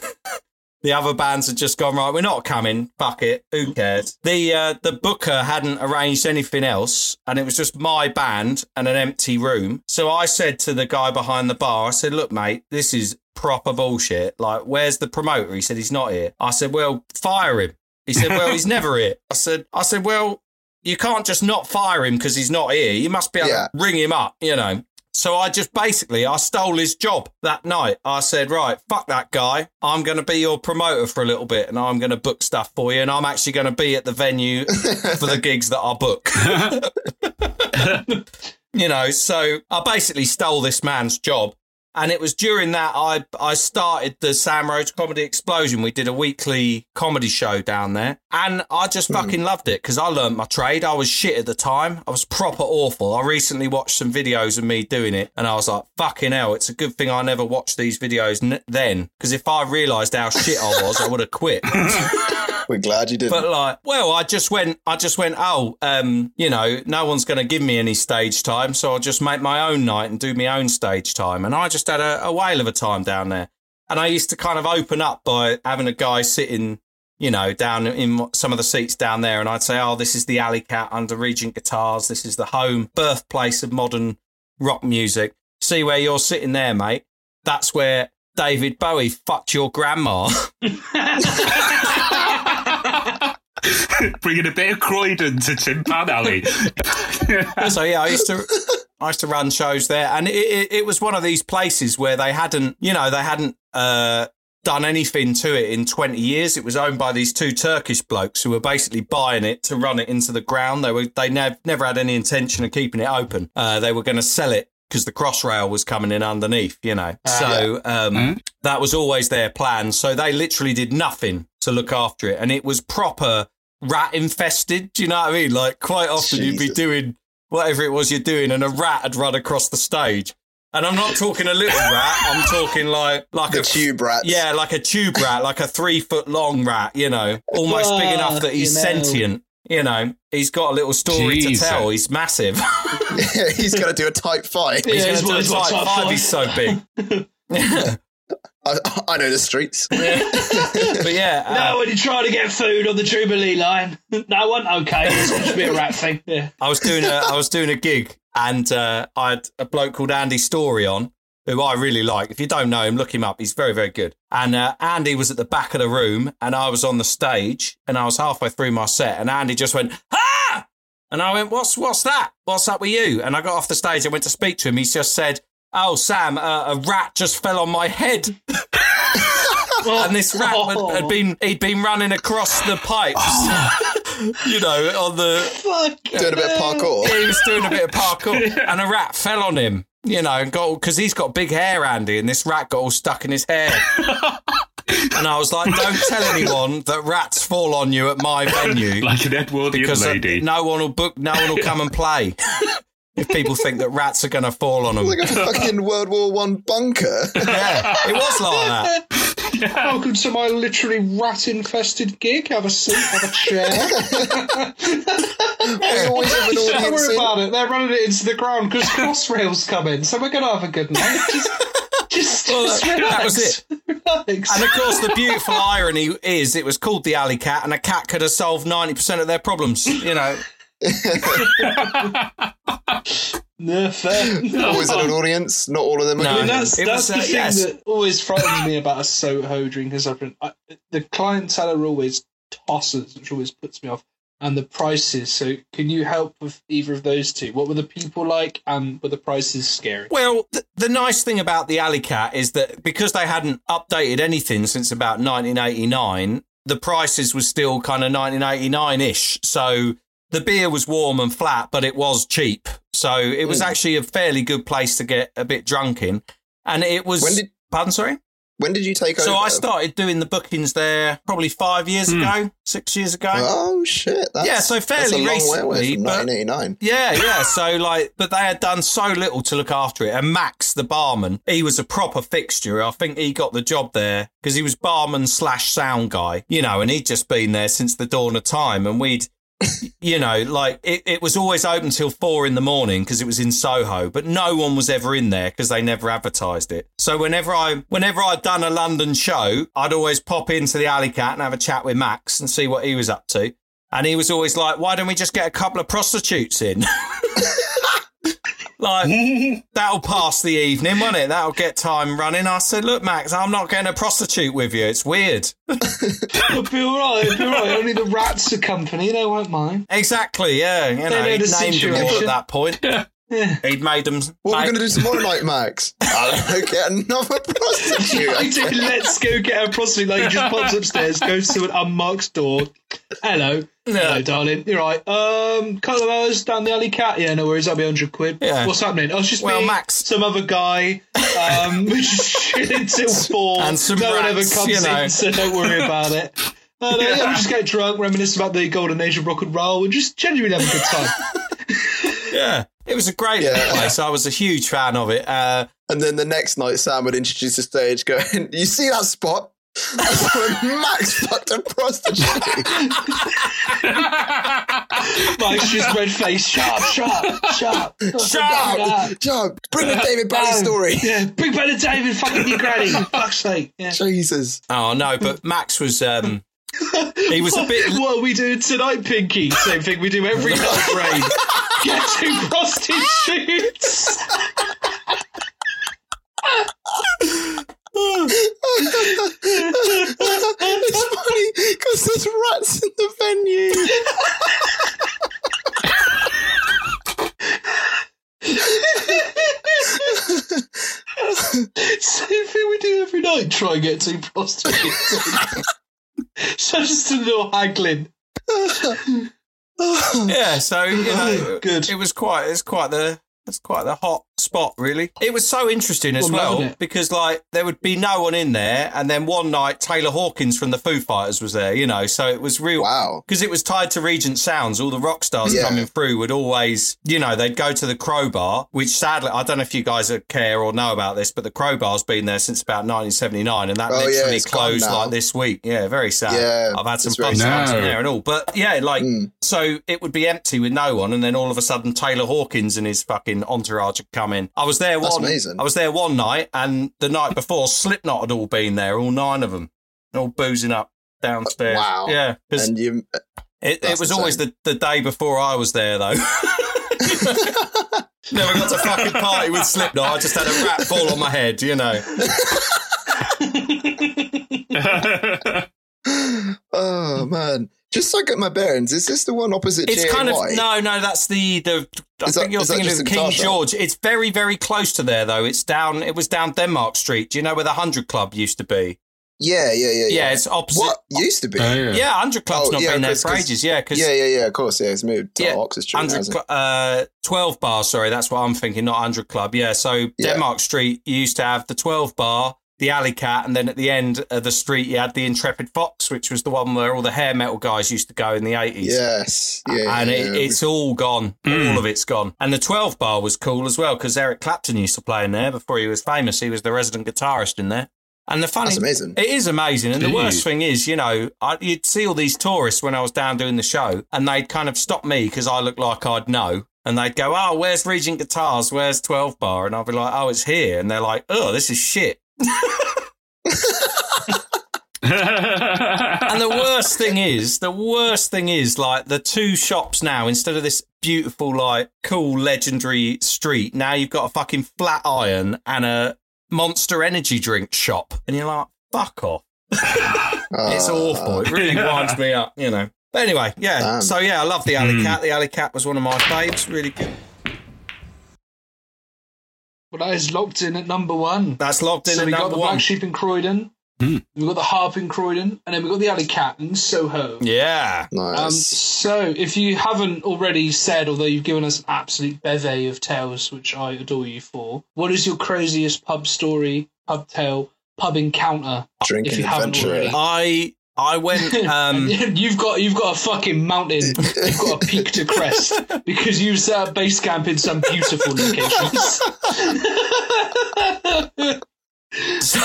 The other bands had just gone right. We're not coming. Fuck it. Who cares? The uh, the booker hadn't arranged anything else, and it was just my band and an empty room. So I said to the guy behind the bar, I said, "Look, mate, this is proper bullshit. Like, where's the promoter?" He said, "He's not here." I said, "Well, fire him." He said, "Well, he's never here." I said, "I said, well, you can't just not fire him because he's not here. You must be able Yeah. to ring him up, you know." So I just basically I stole his job that night. I said, right, fuck that guy. I'm going to be your promoter for a little bit, and I'm going to book stuff for you, and I'm actually going to be at the venue for the gigs that I book. you know, so I basically stole this man's job. And it was during that I I started the Sam Rhodes Comedy Explosion. We did a weekly comedy show down there, and I just hmm. fucking loved it because I learnt my trade. I was shit at the time. I was proper awful. I recently watched some videos of me doing it, and I was like, "Fucking hell!" It's a good thing I never watched these videos n- then, because if I realised how shit I was, I would have quit. We're glad you didn't. But like, well, I just went, I just went, oh, um, you know, no one's going to give me any stage time, so I'll just make my own night and do my own stage time. And I just had a, a whale of a time down there. And I used to kind of open up by having a guy sitting, you know, down in some of the seats down there, and I'd say, oh, this is the Alley Cat under Regent Guitars. This is the home birthplace of modern rock music. See where you're sitting there, mate. That's where David Bowie fucked your grandma. Bringing a bit of Croydon to Tin Pan Alley. so yeah, I used to I used to run shows there, and it, it, it was one of these places where they hadn't, you know, they hadn't uh, done anything to it in twenty years. It was owned by these two Turkish blokes who were basically buying it to run it into the ground. They were they nev- never had any intention of keeping it open. Uh, they were going to sell it. Because the crossrail was coming in underneath, you know. so um, Mm. that was always their plan. So they literally did nothing to look after it. And it was proper rat infested. Do you know what I mean? Like quite often you'd be doing whatever it was you're doing and a rat had run across the stage. And I'm not talking a little rat, I'm talking like like the a tube rat. yeah, like a tube rat, like a three foot long rat, you know, almost big enough that he's Fucking hell. sentient. You know, he's got a little story Jesus. to tell. He's massive. he's going to do a type fight. he's Yeah, going he's to do a what- type type five. five. He's so big. I, I know the streets. Yeah. but yeah, uh, no, when you try to get food on the Jubilee line, no one. Okay, it's supposed to be a rat thing. Yeah. I was doing a I was doing a gig and uh, I had a bloke called Andy Story on, who I really like. If you don't know him, look him up. He's very very good. And uh, Andy was at the back of the room, and I was on the stage, and I was halfway through my set, and Andy just went ah, and I went, "What's what's that? What's up with you?" And I got off the stage. I went to speak to him. He just said. Oh, Sam, uh, a rat just fell on my head. and this rat had, had been, he'd been running across the pipes, you know, on the, Fuck. Doing a bit of parkour. he was doing a bit of parkour, and a rat fell on him. You know, and got because he's got big hair, Andy, and this rat got all stuck in his hair. and I was like, "Don't tell anyone that rats fall on you at my venue like an Edwardian because uh, lady. no one will book, no one will come and play." If people think that rats are going to fall on them, like a fucking World War One bunker. yeah, it was like that. Welcome to my literally rat infested gig. Have a seat, have a chair. They always have an Don't audience worry in. about it. They're running it into the ground because Crossrail's coming, so we're gonna have a good night. Just, just, Well, just that- relax. that was it. Relax. And of course, the beautiful irony is it was called the Alley Cat, and a cat could have solved 90% of their problems. You know, no, fair. Always had an audience. Not all of them. are No. I mean, that's It that's was, the uh, thing yes. that always frightens me about a Soho drink. Is I, the clientele are always tossers, which always puts me off, and the prices. So, can you help with either of those two? What were the people like, and were the prices scary? Well, th- the nice thing about the Alley Cat is that because they hadn't updated anything since about 1989, the prices were still kind of 1989 ish. So the beer was warm and flat, but it was cheap. So it was Mm. actually a fairly good place to get a bit drunk in. And it was. When did- Pardon, sorry? When did you take over? So I started doing the bookings there probably five years Hmm. ago, six years ago. Oh shit! That's, Yeah, so that's a fairly long way away recently, from but- 1989. Yeah, yeah. So like, but they had done so little to look after it. And Max, the barman, he was a proper fixture. I think he got the job there because he was barman slash sound guy, you know, and he'd just been there since the dawn of time. And we'd, you know, like it, it was always open till four in the morning because it was in Soho, but no one was ever in there because they never advertised it. So whenever I, whenever I'd done a London show, I'd always pop into the Alley Cat and have a chat with Max and see what he was up to. And he was always like, why don't we just get a couple of prostitutes in? like, that'll pass the evening, won't it? That'll get time running. I said, look, Max, I'm not getting a prostitute with you. It's weird. It'll be all right. It'll be all right. Only the rats are company. They won't mind. Exactly, yeah. You know, know the named them all at situation. that point. Yeah. He'd made them. What are we made- going to do tomorrow night, Max? I don't know, get another prostitute. I do. Let's go get a prostitute. Like he just pops upstairs, goes to an unmarked door. Hello, hello, darling. You're right. Um, couple of hours down the alley, cat. Yeah, no worries. That'll be hundred quid. Yeah. What's happening? I was just Well, me, Max- some other guy. Um, we're just chilling till four. And some no one ever comes you know. in, so don't worry about it. Uh, no, yeah, we just get drunk, reminisce about the golden age of rock and roll, and just genuinely have a good time. Yeah. It was a great Yeah. place. I was a huge fan of it. Uh, And then the next night, Sam would introduce the stage, going, "You see that spot? That's when Max fucked a prostitute." Mike's just red face. Shut up, shut up, shut up. Shut up! Yeah. Joe, bring the David Bowie No. story. Yeah, bring back the David fucking your granny. for Fuck's sake. Yeah. Jesus. oh, no, but Max was. Um, he was a bit. What are we doing tonight, Pinky? Same thing we do every night, Brain. Get two prostitutes. it's funny because there's rats in the venue. Same thing we do every night. Try and get two prostitutes. so just a little haggling. Yeah, so you know, Good. It was quite. It's quite the. It's quite the hot spot, really. It was so interesting as Well, well because, like, there would be no one in there, and then one night Taylor Hawkins from the Foo Fighters was there. You know, so it was real. Wow. Because it was tied to Regent Sounds, all the rock stars Yeah. coming through would always, you know, they'd go to the Crobar, which sadly, I don't know if you guys care or know about this, but the Crobar's been there since about 1979, and that Oh, literally it's closed like this week. Yeah, very sad. Yeah, I've had some fun very times in there and all, but yeah, like Mm. so it would be empty with no one, and then all of a sudden Taylor Hawkins and his fucking entourage would come in. I was there That's one. amazing. I was there one night, and the night before Slipknot had all been there, all nine of them, all boozing up downstairs. Wow. Yeah, And you, uh, it, it That's was always the, the day before I was there, though. Never got to fucking party with Slipknot. I just had a rat fall on my head, you know. oh man, just so I get my bearings, is this the one opposite? It's kind of no, no. That's the the. I Is that- you're thinking just of King guitar? George. It's very, very close to there, though. It's down. It was down Denmark Street. Do you know where the Hundred Club used to be? Yeah, yeah, yeah, Yeah, yeah. it's opposite. What used to be? Oh, yeah. Yeah, Hundred Club's Oh, not yeah, been there 'cause- for 'cause- ages. Yeah, because Yeah, yeah, yeah. Of course, yeah. It's moved to Yeah, Oxford Street. Hundred, hasn't Cl- uh, twelve bar. Sorry, that's what I'm thinking. Not hundred club. Yeah. So Yeah. Denmark Street you used to have the twelve bar, the Alley Cat, and then at the end of the street you had the Intrepid Fox, which was the one where all the hair metal guys used to go in the eighties. Yes. Yeah. and yeah, it, it's all gone. Mm. All of it's gone. And the 12 bar was cool as well because Eric Clapton used to play in there before he was famous. He was the resident guitarist in there. And the funny, That's amazing. it is amazing. And the worst thing is, you know, I, you'd see all these tourists when I was down doing the show, and they'd kind of stop me because I looked like I'd know. And they'd go, Oh, where's Regent Guitars? Where's 12 Bar? And I'd be like, Oh, it's here. And they're like, Oh, this is shit. And the worst thing is, the worst thing is, like the two shops now, instead of this beautiful, like cool, legendary street, now you've got a fucking flat iron and a monster energy drink shop. And you're like, fuck off. It's Ah. awful. It really winds me up, you know. But anyway, yeah. Damn. So yeah, I love the Alley Mm. Cat. The Alley Cat was one of my faves. Really good. Well, that is locked in at number one. That's locked in so at we got the one. Black Sheep in Croydon. Hmm. We've got the Harp in Croydon. And then we've got the Alley Cat in Soho. Yeah. Um, Nice. so, if you haven't already said, although you've given us an absolute bevy of tales, which I adore you for, what is your craziest pub story, pub tale, pub encounter? if Drinking you haven't adventure. I I went. Um, you've got you've got a fucking mountain. You've got a peak to crest because you've set up base camp in some beautiful locations. So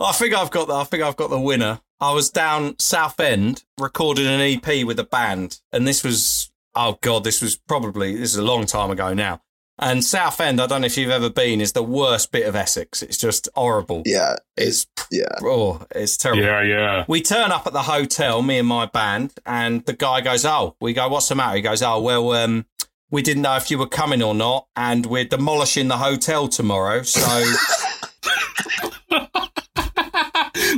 I think I've got the, I think I've got the winner. I was down Southend recording an EP with a band, and this was oh god, this was probably this is a long time ago now. And Southend, I don't know if you've ever been, is the worst bit of Essex. It's just horrible. Yeah. It's Yeah. oh, it's terrible. yeah, yeah. We turn up at the hotel, me and my band, and the guy goes, "Oh," we go, "What's the matter?" He goes, "Oh, well, um, we didn't know if you were coming or not, and we're demolishing the hotel tomorrow, so."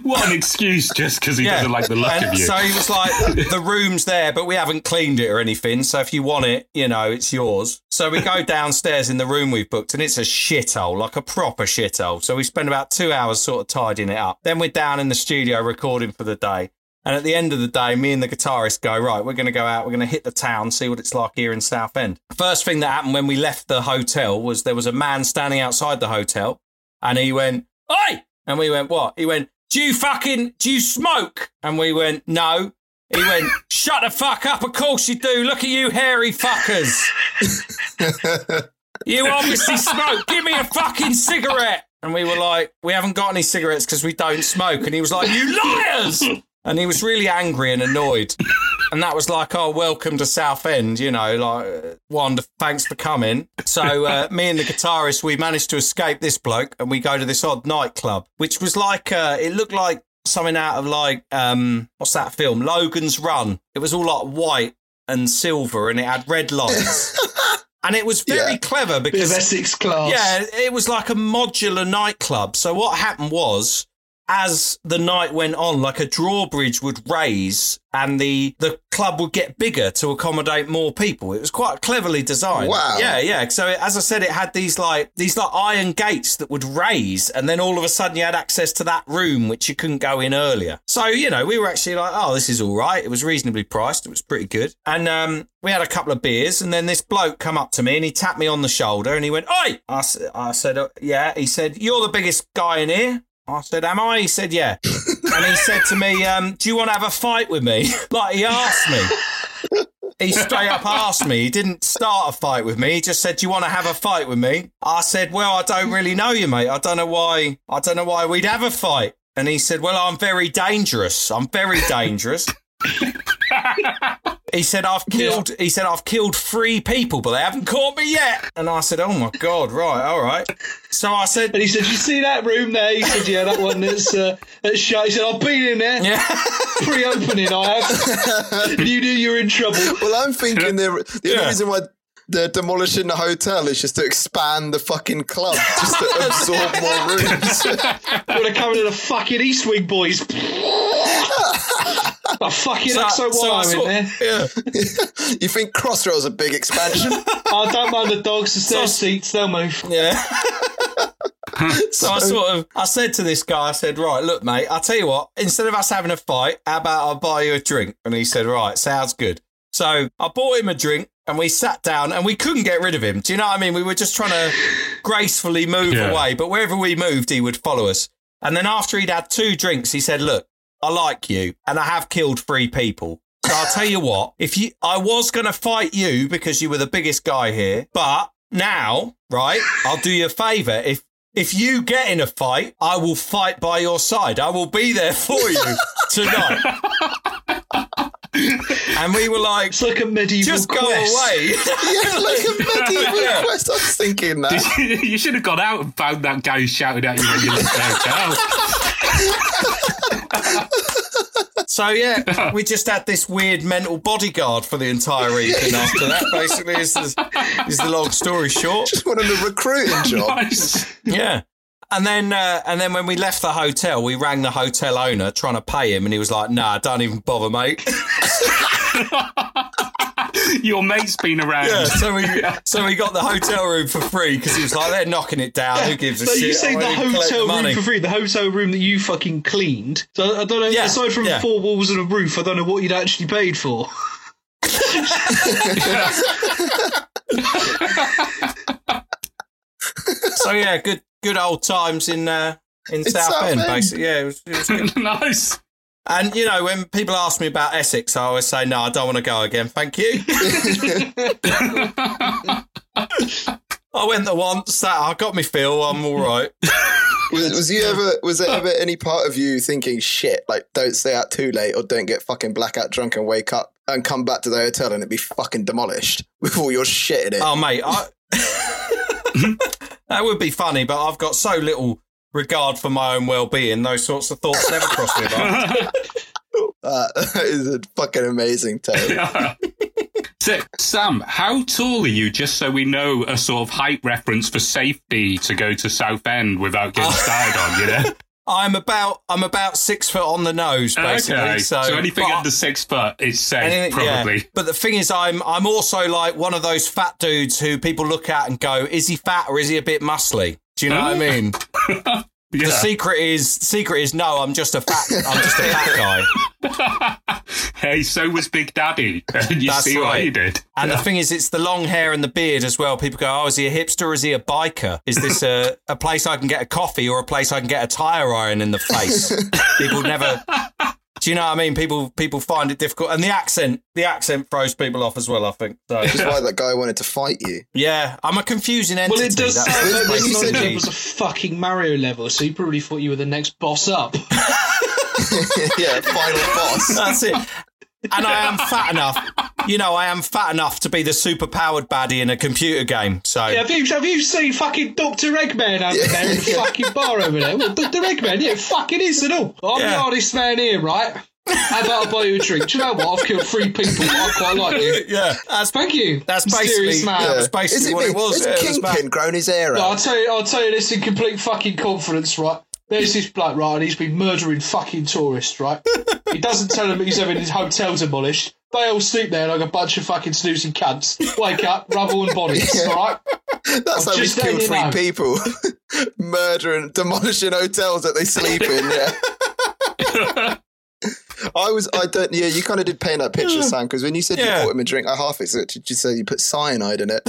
what an excuse just because he doesn't like the look and of you. So he was like, the room's there, but we haven't cleaned it or anything. So if you want it, you know, it's yours. So we go downstairs in the room we've booked, and it's a shithole, like a proper shithole. So we spend about two hours sort of tidying it up. Then we're down in the studio recording for the day. And at the end of the day, me and the guitarist go, right, we're going to go out, we're going to hit the town, see what it's like here in Southend. First thing that happened when we left the hotel was there was a man standing outside the hotel and he went, Oi! And we went, What? He went, Do you fucking, do you smoke? And we went, No. He went, Shut the fuck up. Of course you do. Look at you, hairy fuckers. you obviously smoke. Give me a fucking cigarette. And we were like, We haven't got any cigarettes because we don't smoke. And he was like, You liars. And he was really angry and annoyed. And that was like, oh, welcome to Southend, you know, like, uh, Wanda, thanks for coming. So, uh, me and the guitarist, we managed to escape this bloke and we go to this odd nightclub, which was like, uh, it looked like something out of like, um, what's that film? Logan's Run. It was all like white and silver and it had red lights. and it was very Yeah. clever because Essex class. yeah, it was like a modular nightclub. So what happened was, as the night went on, like a drawbridge would raise and the the club would get bigger to accommodate more people. It was quite cleverly designed. Wow. Yeah, yeah. So it, as I said, it had these like these like iron gates that would raise, and then all of a sudden you had access to that room which you couldn't go in earlier. So you know, we were actually like, oh, this is all right. It was reasonably priced. It was pretty good, and um, we had a couple of beers, and then this bloke come up to me and he tapped me on the shoulder and he went, "Oi!" I, I said, "Uh, "Yeah." He said, "You're the biggest guy in here." I said, "Am I?" He said, "Yeah." and he said to me, um, "Do you want to have a fight with me?" like he asked me. He straight up asked me. He didn't start a fight with me. He just said, "Do you want to have a fight with me?" I said, "Well, I don't really know you, mate. I don't know why. I don't know why we'd have a fight." And he said, "Well, I'm very dangerous. I'm very dangerous." He said, "I've killed." He said, "I've killed three people, but they haven't caught me yet." And I said, "Oh my god, right, all right." So I said, And he said, "You see that room there?" He said, "Yeah, that one that's uh, that's shut." He said, "I've been in there "Yeah." pre-opening. I have. you knew you were in trouble." Well, I'm thinking the, the Yeah. only reason why they're demolishing the hotel is just to expand the fucking club, just to absorb more rooms. Would have come to the fucking East Wing boys. A fucking So- XO so I wire in saw- there. yeah. you think Crossrail's a big expansion? I don't mind the dogs. It's their seats. They'll move. Yeah. so I sort of I said to this guy, I said, Right, look, mate, I'll tell you what, instead of us having a fight, how about I'll buy you a drink? And he said, Right, sounds good. So I bought him a drink and we sat down and we couldn't get rid of him. Do you know what I mean? We were just trying to gracefully move Yeah. away, but wherever we moved, he would follow us. And then after he'd had two drinks, he said, Look, I like you and I have killed three people. So I'll tell you what, if you, I was going to fight you because you were the biggest guy here, but now, right, I'll do you a favor. If, if you get in a fight, I will fight by your side. I will be there for you tonight. and we were like, It's like a medieval just go quest. away. Yeah, like a medieval Yeah. quest. I was thinking that. you should have gone out and found that guy who shouted at you when you left the hotel. So yeah, we just had this weird mental bodyguard for the entire evening. After that, basically, is the, is the long story short. Just wanted a recruiting job. Nice. Yeah, and then uh, and then when we left the hotel, we rang the hotel owner trying to pay him, and he was like, "Nah, don't even bother, mate." Your mate's been around. yeah, so we so we got the hotel room for free because he was like, "They're knocking it down. Who gives a But shit?" you say I the won't even collect hotel the room for free, the hotel room that you fucking cleaned. So I don't know. Yeah, aside from yeah. four walls and a roof, I don't know what you'd actually paid for. So yeah, good good old times in uh, in In South End, Southend. basically. Yeah, it was, it was good. nice. And you know, when people ask me about Essex, I always say, "No, I don't want to go again. Thank you." I went there once. That I got me feel. I'm all right. Was, was you ever? Was there ever any part of you thinking, "Shit, like don't stay out too late, or don't get fucking blackout drunk and wake up and come back to the hotel and it be fucking demolished with all your shit in it"? Oh, mate, I... that would be funny, but I've got so little regard for my own well-being. Those sorts of thoughts never cross my mind. Uh, that is a fucking amazing tale. So, Sam, how tall are you? Just so we know a sort of height reference for safety to go to Southend without getting started on. You know. I'm about I'm about six foot on the nose, basically. okay. So, So, anything under six foot is safe, Anything- yeah. probably. But the thing is, I'm I'm also like one of those fat dudes who people look at and go, "Is he fat or is he a bit muscly?" Do you know what I mean? Yeah. The secret is secret is no. I'm just a fat. I'm just a fat guy. hey, so was Big Daddy. And you That's see what right. he did. And the thing is, it's the long hair and the beard as well. People go, "Oh, is he a hipster or is he a biker? Is this a, a place I can get a coffee or a place I can get a tire iron in the face?" people never. Do you know what I mean? People people find it difficult, and the accent the accent throws people off as well. I think so. That's why that guy wanted to fight you. Yeah, I'm a confusing entity. Well, it does That's sound like when you this said knowledge was a fucking Mario level, so you probably thought you were the next boss up. yeah, final boss. That's it. And I am fat enough. You know, I am fat enough to be the super powered baddie in a computer game. So Yeah, have you, have you seen fucking Dr. Eggman over there in the fucking bar over there? Well, Dr. Eggman, yeah, fucking is and all. I'm Yeah. the hardest man here, right? How about I buy you a drink? Do you know what? I've killed three people, I quite like you. yeah, that's Thank you. That's Mysterious basically- man. yeah. That's basically it what it was. Has Yeah, Kingpin bad. grown his hair No. I'll tell you, I'll tell you this in complete fucking confidence, right? There's this bloke, right, and he's been murdering fucking tourists, right? he doesn't tell them he's having his hotel demolished. They all sleep there like a bunch of fucking snoozing cunts. Wake up, rubble and bodies, alright? That's I'm how letting killed three know. people. Murdering, demolishing hotels that they sleep in, yeah. I was, I don't, yeah, you kind of did paint that picture, Sam, because when you said Yeah. you bought him a drink, I half expected you to say you put cyanide in it.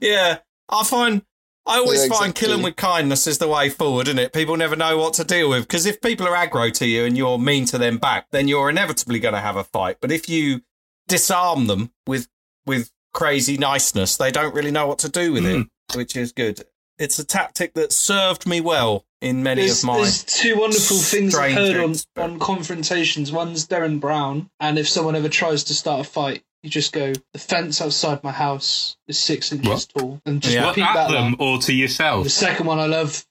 Yeah, I find I always Yeah, find killing with kindness is the way forward, isn't it? People never know what to deal with because if people are aggro to you and you're mean to them back, then you're inevitably going to have a fight. But if you disarm them with with crazy niceness, they don't really know what to do with it, mm. which is good. It's a tactic that served me well in many There's, of my. there's two wonderful things I've heard on, on confrontations. One's Derren Brown, and if someone ever tries to start a fight, you just go, the fence outside my house is six inches tall. And just Yeah. repeat At that. them line. or to yourself. The second one I love.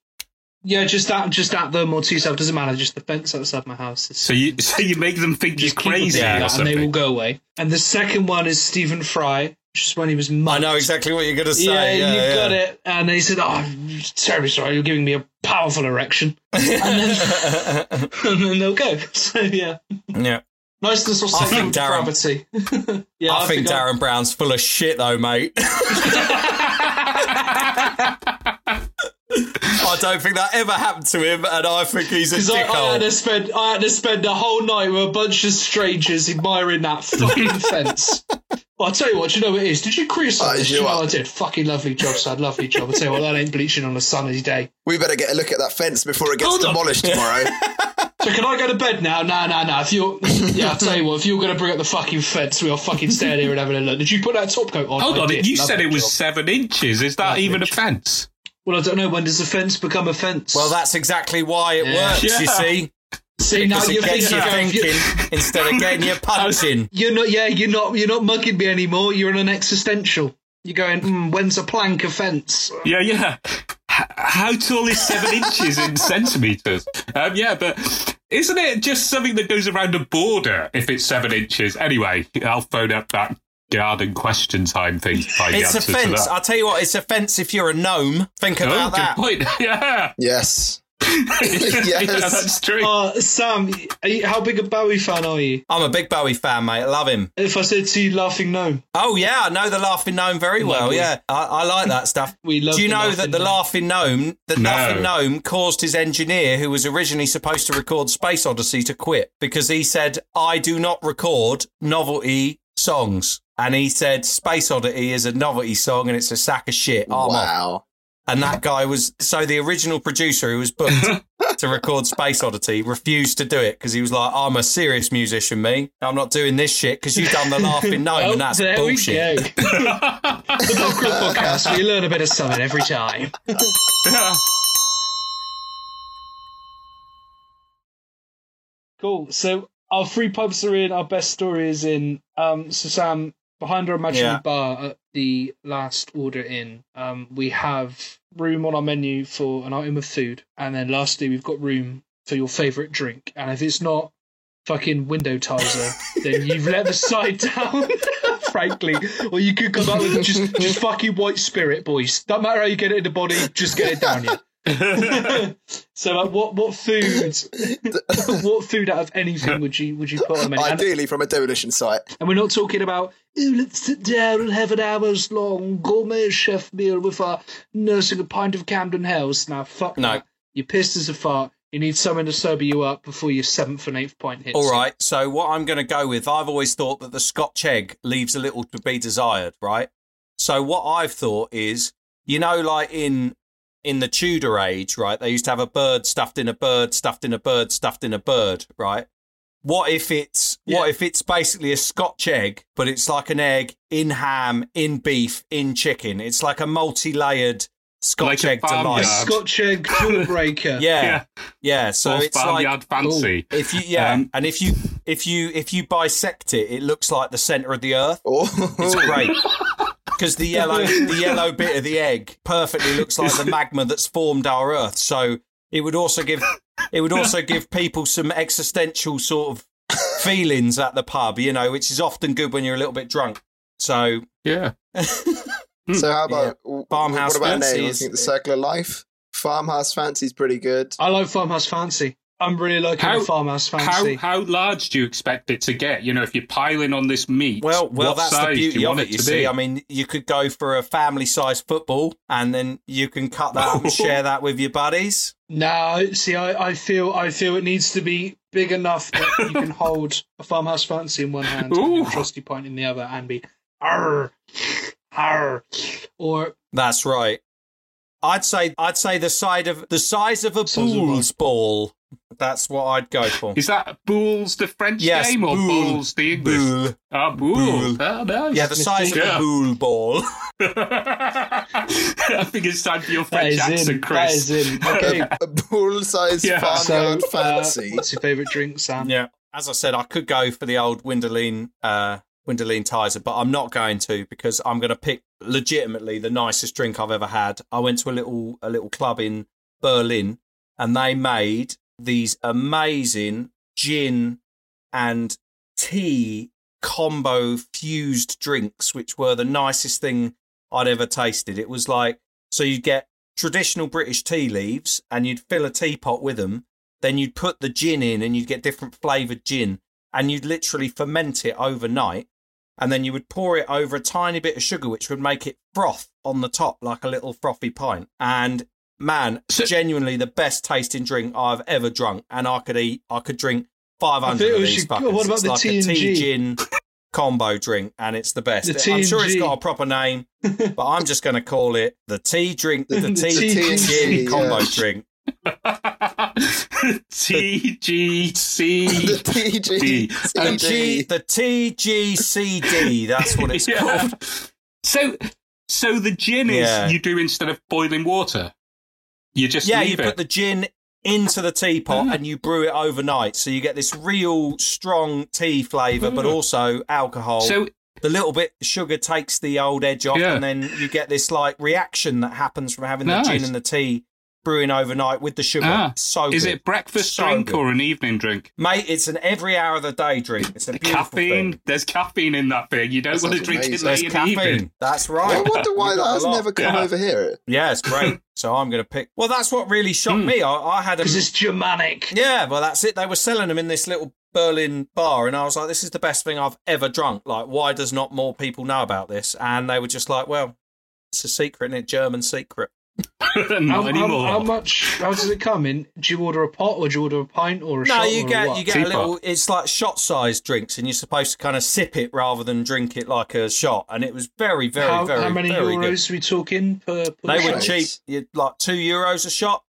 Yeah, just at just at them or to yourself doesn't matter. Just the fence outside my house. is So you so you make them think you're crazy repeating or that and they will go away. And the second one is Stephen Fry, just when he was I know exactly what you're going to say. Yeah, Yeah, you yeah. got it. And he said, "Oh, I'm terribly sorry. You're giving me a powerful erection." And then, and then they'll go. So yeah, yeah. Niceness or I think Derren- gravity. yeah, I, think, I- Derren Brown's full of shit, though, mate. I don't think that ever happened to him, and I think he's a Because I, I had dickhole. to spend, I had to spend a whole night with a bunch of strangers admiring that fucking fence. Well, I'll tell you what, do you know what it is? Did you criticize Oh, this? you You know are. I did. Fucking lovely job, son. Lovely job. I'll tell you what, that ain't bleaching on a sunny day. We better get a look at that fence before it gets Hold on. demolished tomorrow. So can I go to bed now? No, no, no. If you're, yeah, I'll tell you what. If you're going to bring up the fucking fence, we'll fucking stand here and have a look. Did you put that top coat on? Hold I on, did. you said Lovely it was job. seven inches. Is that Lovely even a fence? Well, I don't know. When does a fence become a fence? Well, that's exactly why it Yeah. works. You see, see now you're thinking. you of- you're- thinking instead of getting you punching. You're not. Yeah, you're not. You're not mugging me anymore. You're in an existential. You're going. Mm, when's a plank a fence? Yeah, yeah. How tall is seven inches in centimeters? Um, yeah, but isn't it just something that goes around a border if it's seven inches? Anyway, I'll phone up that garden question time thing find It's the a answer to fence. that. I'll tell you what, it's a fence if you're a gnome. Think Oh, about good that. point. Yeah, yes. yeah, that's true. Uh, Sam, are you, how big a Bowie fan are you? I'm a big Bowie fan, mate. I love him. If I said to you, laughing gnome, Oh yeah, I know the Laughing Gnome very well. Lovely. Yeah, I, I like that stuff. we love. Do you the know that the Gnome. Laughing Gnome, the No. Laughing Gnome, caused his engineer, who was originally supposed to record Space Odyssey, to quit because he said, "I do not record novelty songs," and he said, "Space Oddity is a novelty song and it's a sack of shit." I'm off. And that guy was so the original producer who was booked to record Space Oddity refused to do it because he was like, "I'm a serious musician, me. I'm not doing this shit because you've done the Laughing Gnome, Oh, and that's there bullshit." we go. the Crook podcast. We learn a bit of something every time. Cool. So our three pubs are in. Our best story is in. Um, so Sam, behind our imaginary Yeah. bar at the Last Order Inn, um, we have room on our menu for an item of food, and then lastly we've got room for your favourite drink. And if it's not fucking window tizer, then you've let the side down. Frankly, or you could come up with just just fucking white spirit, boys. Don't matter how you get it in the body, just get it down here. so, uh, what what food? what food out of anything would you would you put on the menu? And, Ideally from a demolition site. and we're not talking about oh, let's sit down and have an hours long gourmet chef meal with our nursing a pint of Camden Hells. Now, fuck No. that. You're pissed as a fart. You need something to sober you up before your seventh and eighth pint hits. All right. So what I'm going to go with, I've always thought that the Scotch egg leaves a little to be desired, right? So what I've thought is, you know, like in in the Tudor age, right? They used to have a bird stuffed in a bird, stuffed in a bird, stuffed in a bird, right? What if it's what if it's basically a Scotch egg, but it's like an egg in ham, in beef, in chicken? It's like a multi-layered Scotch Like a egg delight. farmyard. Scotch egg jawbreaker. Yeah, yeah. So or it's like farmyard fancy. if you yeah, Um, and if you if you if you bisect it, it looks like the center of the earth. Oh, It's great because the yellow the yellow bit of the egg perfectly looks like the magma that's formed our Earth. So it would also give it would also give people some existential sort of feelings at the pub, you know, which is often good when you're a little bit drunk. So Yeah. so how about w- Farmhouse what about a Fancy name? I think the Circle of Life. Farmhouse Fancy's pretty good. I like Farmhouse Fancy. I'm really liking How- the Farmhouse How Fancy. how large do you expect it to get? You know, if you're piling on this meat, well, well, what that's size the beauty of it. You to see, be? I mean, you could go for a family-sized football, and then you can cut that up and share that with your buddies. No, see, I, I feel I feel it needs to be big enough that you can hold a farmhouse fancy in one hand and a trusty point in the other, and be arr, arr, or That's right. I'd say I'd say the side of the size of a Size of bull's ball. That's what I'd go for. Is that Bulls the French Yes, game or Boule. Bulls the English? Bull. Ah, Bull. Bull. Oh, nice. Yeah, the size of a bull ball. I think it's time for your that French is accent, in. Chris. is in. Okay, A bull-sized Yeah. farmyard so uh, fancy. what's your favourite drink, Sam? yeah. As I said, I could go for the old Windolene uh Windolene Tizer, but I'm not going to because I'm going to pick legitimately the nicest drink I've ever had. I went to a little a little club in Berlin and they made these amazing gin and tea combo fused drinks, which were the nicest thing I'd ever tasted. It was like, so you'd get traditional British tea leaves and you'd fill a teapot with them. Then you'd put the gin in and you'd get different flavored gin and you'd literally ferment it overnight. And then you would pour it over a tiny bit of sugar, which would make it froth on the top like a little frothy pint. And man, So- genuinely the best tasting drink I've ever drunk. And I could eat, I could drink 500 of these should- fuckers. what about it's the like a T&G? tea gin. combo drink, and it's the best. The I'm sure it's T&G. got a proper name, but I'm just going to call it the tea drink, the, The tea, T&G, gin combo drink. TGC. The TG. The, G, the TGCD, that's what it's Yeah. called. So, so the gin is Yeah. you do instead of boiling water. You just Yeah, you leave put the gin into the teapot Ah. and you brew it overnight. So you get this real strong tea flavour, but Ah. also alcohol. so the little bit sugar takes the old edge off, Yeah. and then you get this like reaction that happens from having the gin and the tea brewing overnight with the sugar. Ah. so is good. it breakfast So drink good. or an evening drink? mate? It's an every hour of the day drink. It's a beautiful Caffeine. thing. There's caffeine in that thing. You don't That want to drink amazing. it There's late in the evening. That's right. I wonder why that has never come Yeah. over here. Yeah, it's great. so I'm going to pick. Well, that's what really shocked Hmm. me. I, I had a Because it's Germanic. Yeah, well, that's it. They were selling them in this little Berlin bar, and I was like, "This is the best thing I've ever drunk." Like, why does not more people know about this? And they were just like, "Well, it's a secret, and a German secret." Not How, how, anymore. how much? How does it come in? Do you order a pot, or do you order a pint, or a No, shot? No, you get you get a little. It's like shot-sized drinks, and you're supposed to kind of sip it rather than drink it like a shot. And it was very, very, how, very, how many very good. euros are we talking per? per They were cheap. You like two euros a shot,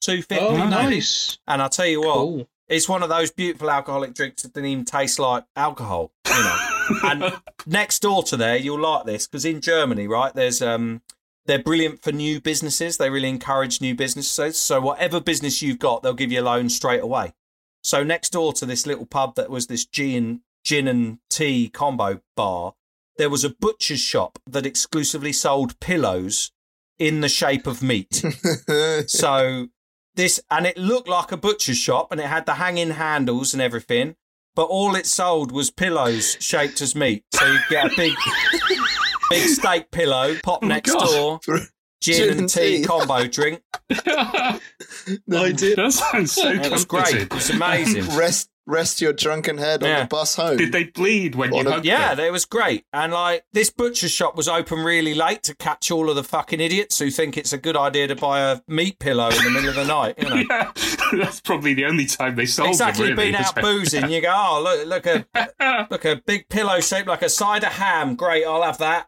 two fifty. Oh, maybe. nice. And I tell you what, Cool. it's one of those beautiful alcoholic drinks that didn't even taste like alcohol. You know. and next door to there, you'll like this because in Germany, right, there's um, they're brilliant for new businesses. They really encourage new businesses. So whatever business you've got, they'll give you a loan straight away. So next door to this little pub that was this gin gin and tea combo bar, there was a butcher's shop that exclusively sold pillows in the shape of meat. so this and it looked like a butcher's shop and it had the hanging handles and everything but all it sold was pillows shaped as meat so you get a big big steak pillow pop Oh next God. door gin, and tea, combo drink I did. that sounds so it was great comforting. it was amazing rest rest your drunken head on the bus home. Did they bleed when you On a- hugged yeah, them? it was great. And like this butcher shop was open really late to catch all of the fucking idiots who think it's a good idea to buy a meat pillow in the middle of the night. You know. Yeah, that's probably the only time they sold exactly them. Really, been out boozing you go oh look look a look a big pillow shaped like a side of ham great i'll have that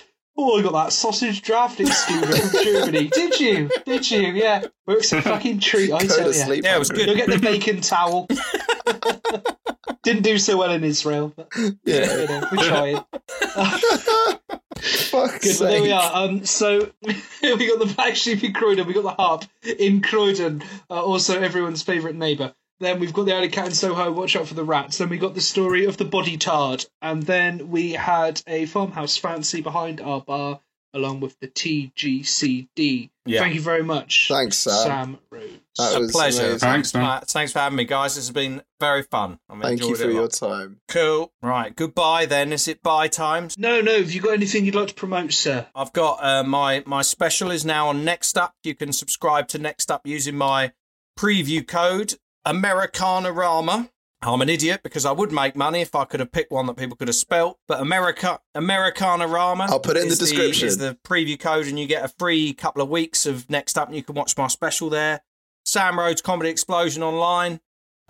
Oh, I got that sausage draft exclusive from Germany. Did you? Did you? Yeah. Works a fucking treat, I Go tell you. sleep. Yeah, it was good. You'll get the bacon towel. Didn't do so well in Israel. But, Yeah. you know, we're trying. Fuck's Good, but there we are. Um, so we got the black sheep in Croydon. We got the harp in Croydon. Uh, also, everyone's favourite neighbour. Then we've got the alley cat in Soho. Watch out for the rats. Then we got the story of the body tard, and then we had a farmhouse fancy behind our bar, along with the TGCD. Yeah. Thank you very much. Thanks, Sam. Sam Rhodes. That a pleasure amazing. Thanks, man. Uh, thanks for having me guys this has been very fun I've Thank you for your time. cool right goodbye then is it bye times No, no. Have you got anything you'd like to promote, sir? I've got uh, my my special is now on Next Up. You can subscribe to Next Up using my preview code Americanarama. I'm an idiot because I would make money if I could have picked one that people could have spelt. But America Americanarama. I'll put it in the is description. is the preview code, and you get a free couple of weeks of Next Up, and you can watch my special there. Sam Rhodes Comedy Explosion online.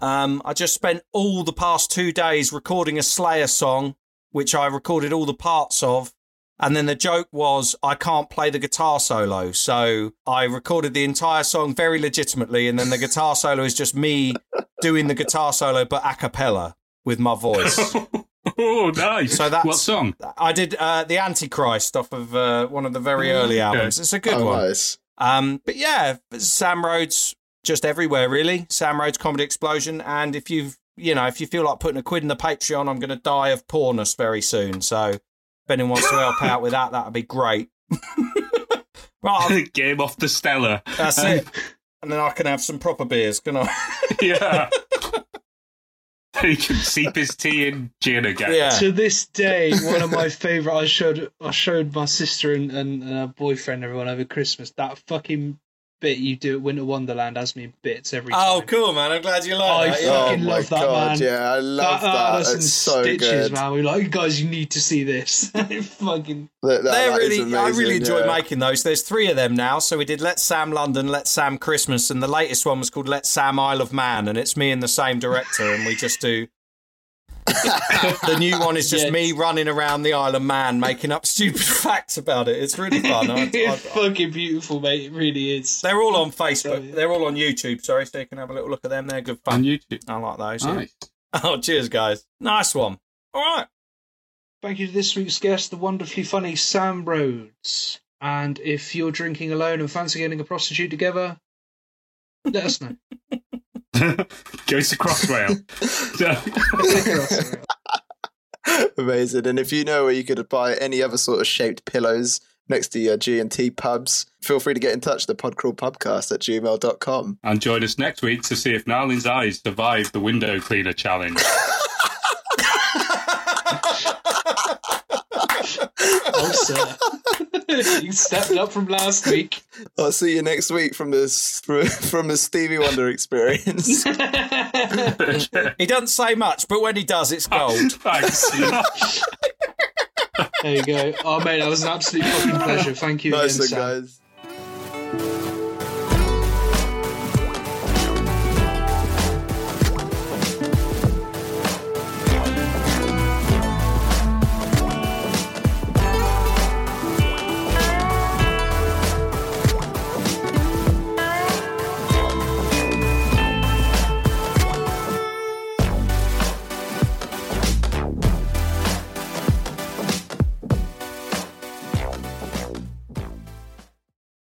Um, I just spent all the past two days recording a Slayer song, which I recorded all the parts of. And then the joke was I can't play the guitar solo. So I recorded the entire song very legitimately. And then the guitar solo is just me doing the guitar solo, but a cappella with my voice. oh, nice. So that's- what song? I did uh, the Antichrist off of uh, one of the very early albums. It's a good oh, one. nice. Um, but yeah, Sam Rhodes just everywhere really. Sam Rhodes Comedy Explosion, and if you've you know if you feel like putting a quid in the Patreon, I'm going to die of poorness very soon. So if anyone wants to help out with that, that'd be great. right, Game off the Stella. that's it. And then I can have some proper beers, can I? Yeah. he can seep his tea in gin again. yeah. To this day, one of my favourite. I showed I showed my sister and, and, and her boyfriend everyone over Christmas that fucking bit you do at Winter Wonderland has me bits every oh, time. Oh, cool, man. I'm glad you like I that. fucking Yeah. oh my love that, god, man. yeah, I love that, that. had us It's so stitches, good. man. We were like, guys, you need to see this. fucking That- that- They're that is really, I really enjoy yeah. making those. There's three of them now. So we did Let Sam London, Let Sam Christmas, and the latest one was called Let Sam Isle of Man, and it's me and the same director, and we just do. The new one is just Yeah. me running around the Isle of Man making up stupid facts about it. It's really fun. I, I, it's fucking beautiful, mate. It really is. they're all on Facebook. They're all on YouTube. Sorry, so you can have a little look at them. They're good on fun. YouTube. I like those. yeah. Oh, cheers, guys. Nice one. All right. Thank you to this week's guest, the wonderfully funny Sam Rhodes. And if you're drinking alone and fancy getting a prostitute together, let us know. Goes to Crossrail. Amazing. And if you know where you could buy any other sort of shaped pillows next to your G&T pubs, feel free to get in touch the podcrawlpubcast at gmail.com. and join us next week to see if Nalin's eyes survive the window cleaner challenge. oh, sir. you stepped up from last week. I'll see you next week from the, from the Stevie Wonder experience. He doesn't say much, but when he does, it's gold. Thanks. There you go. Oh, mate, that was an absolute fucking pleasure. Thank you nice again, one, Sam. guys.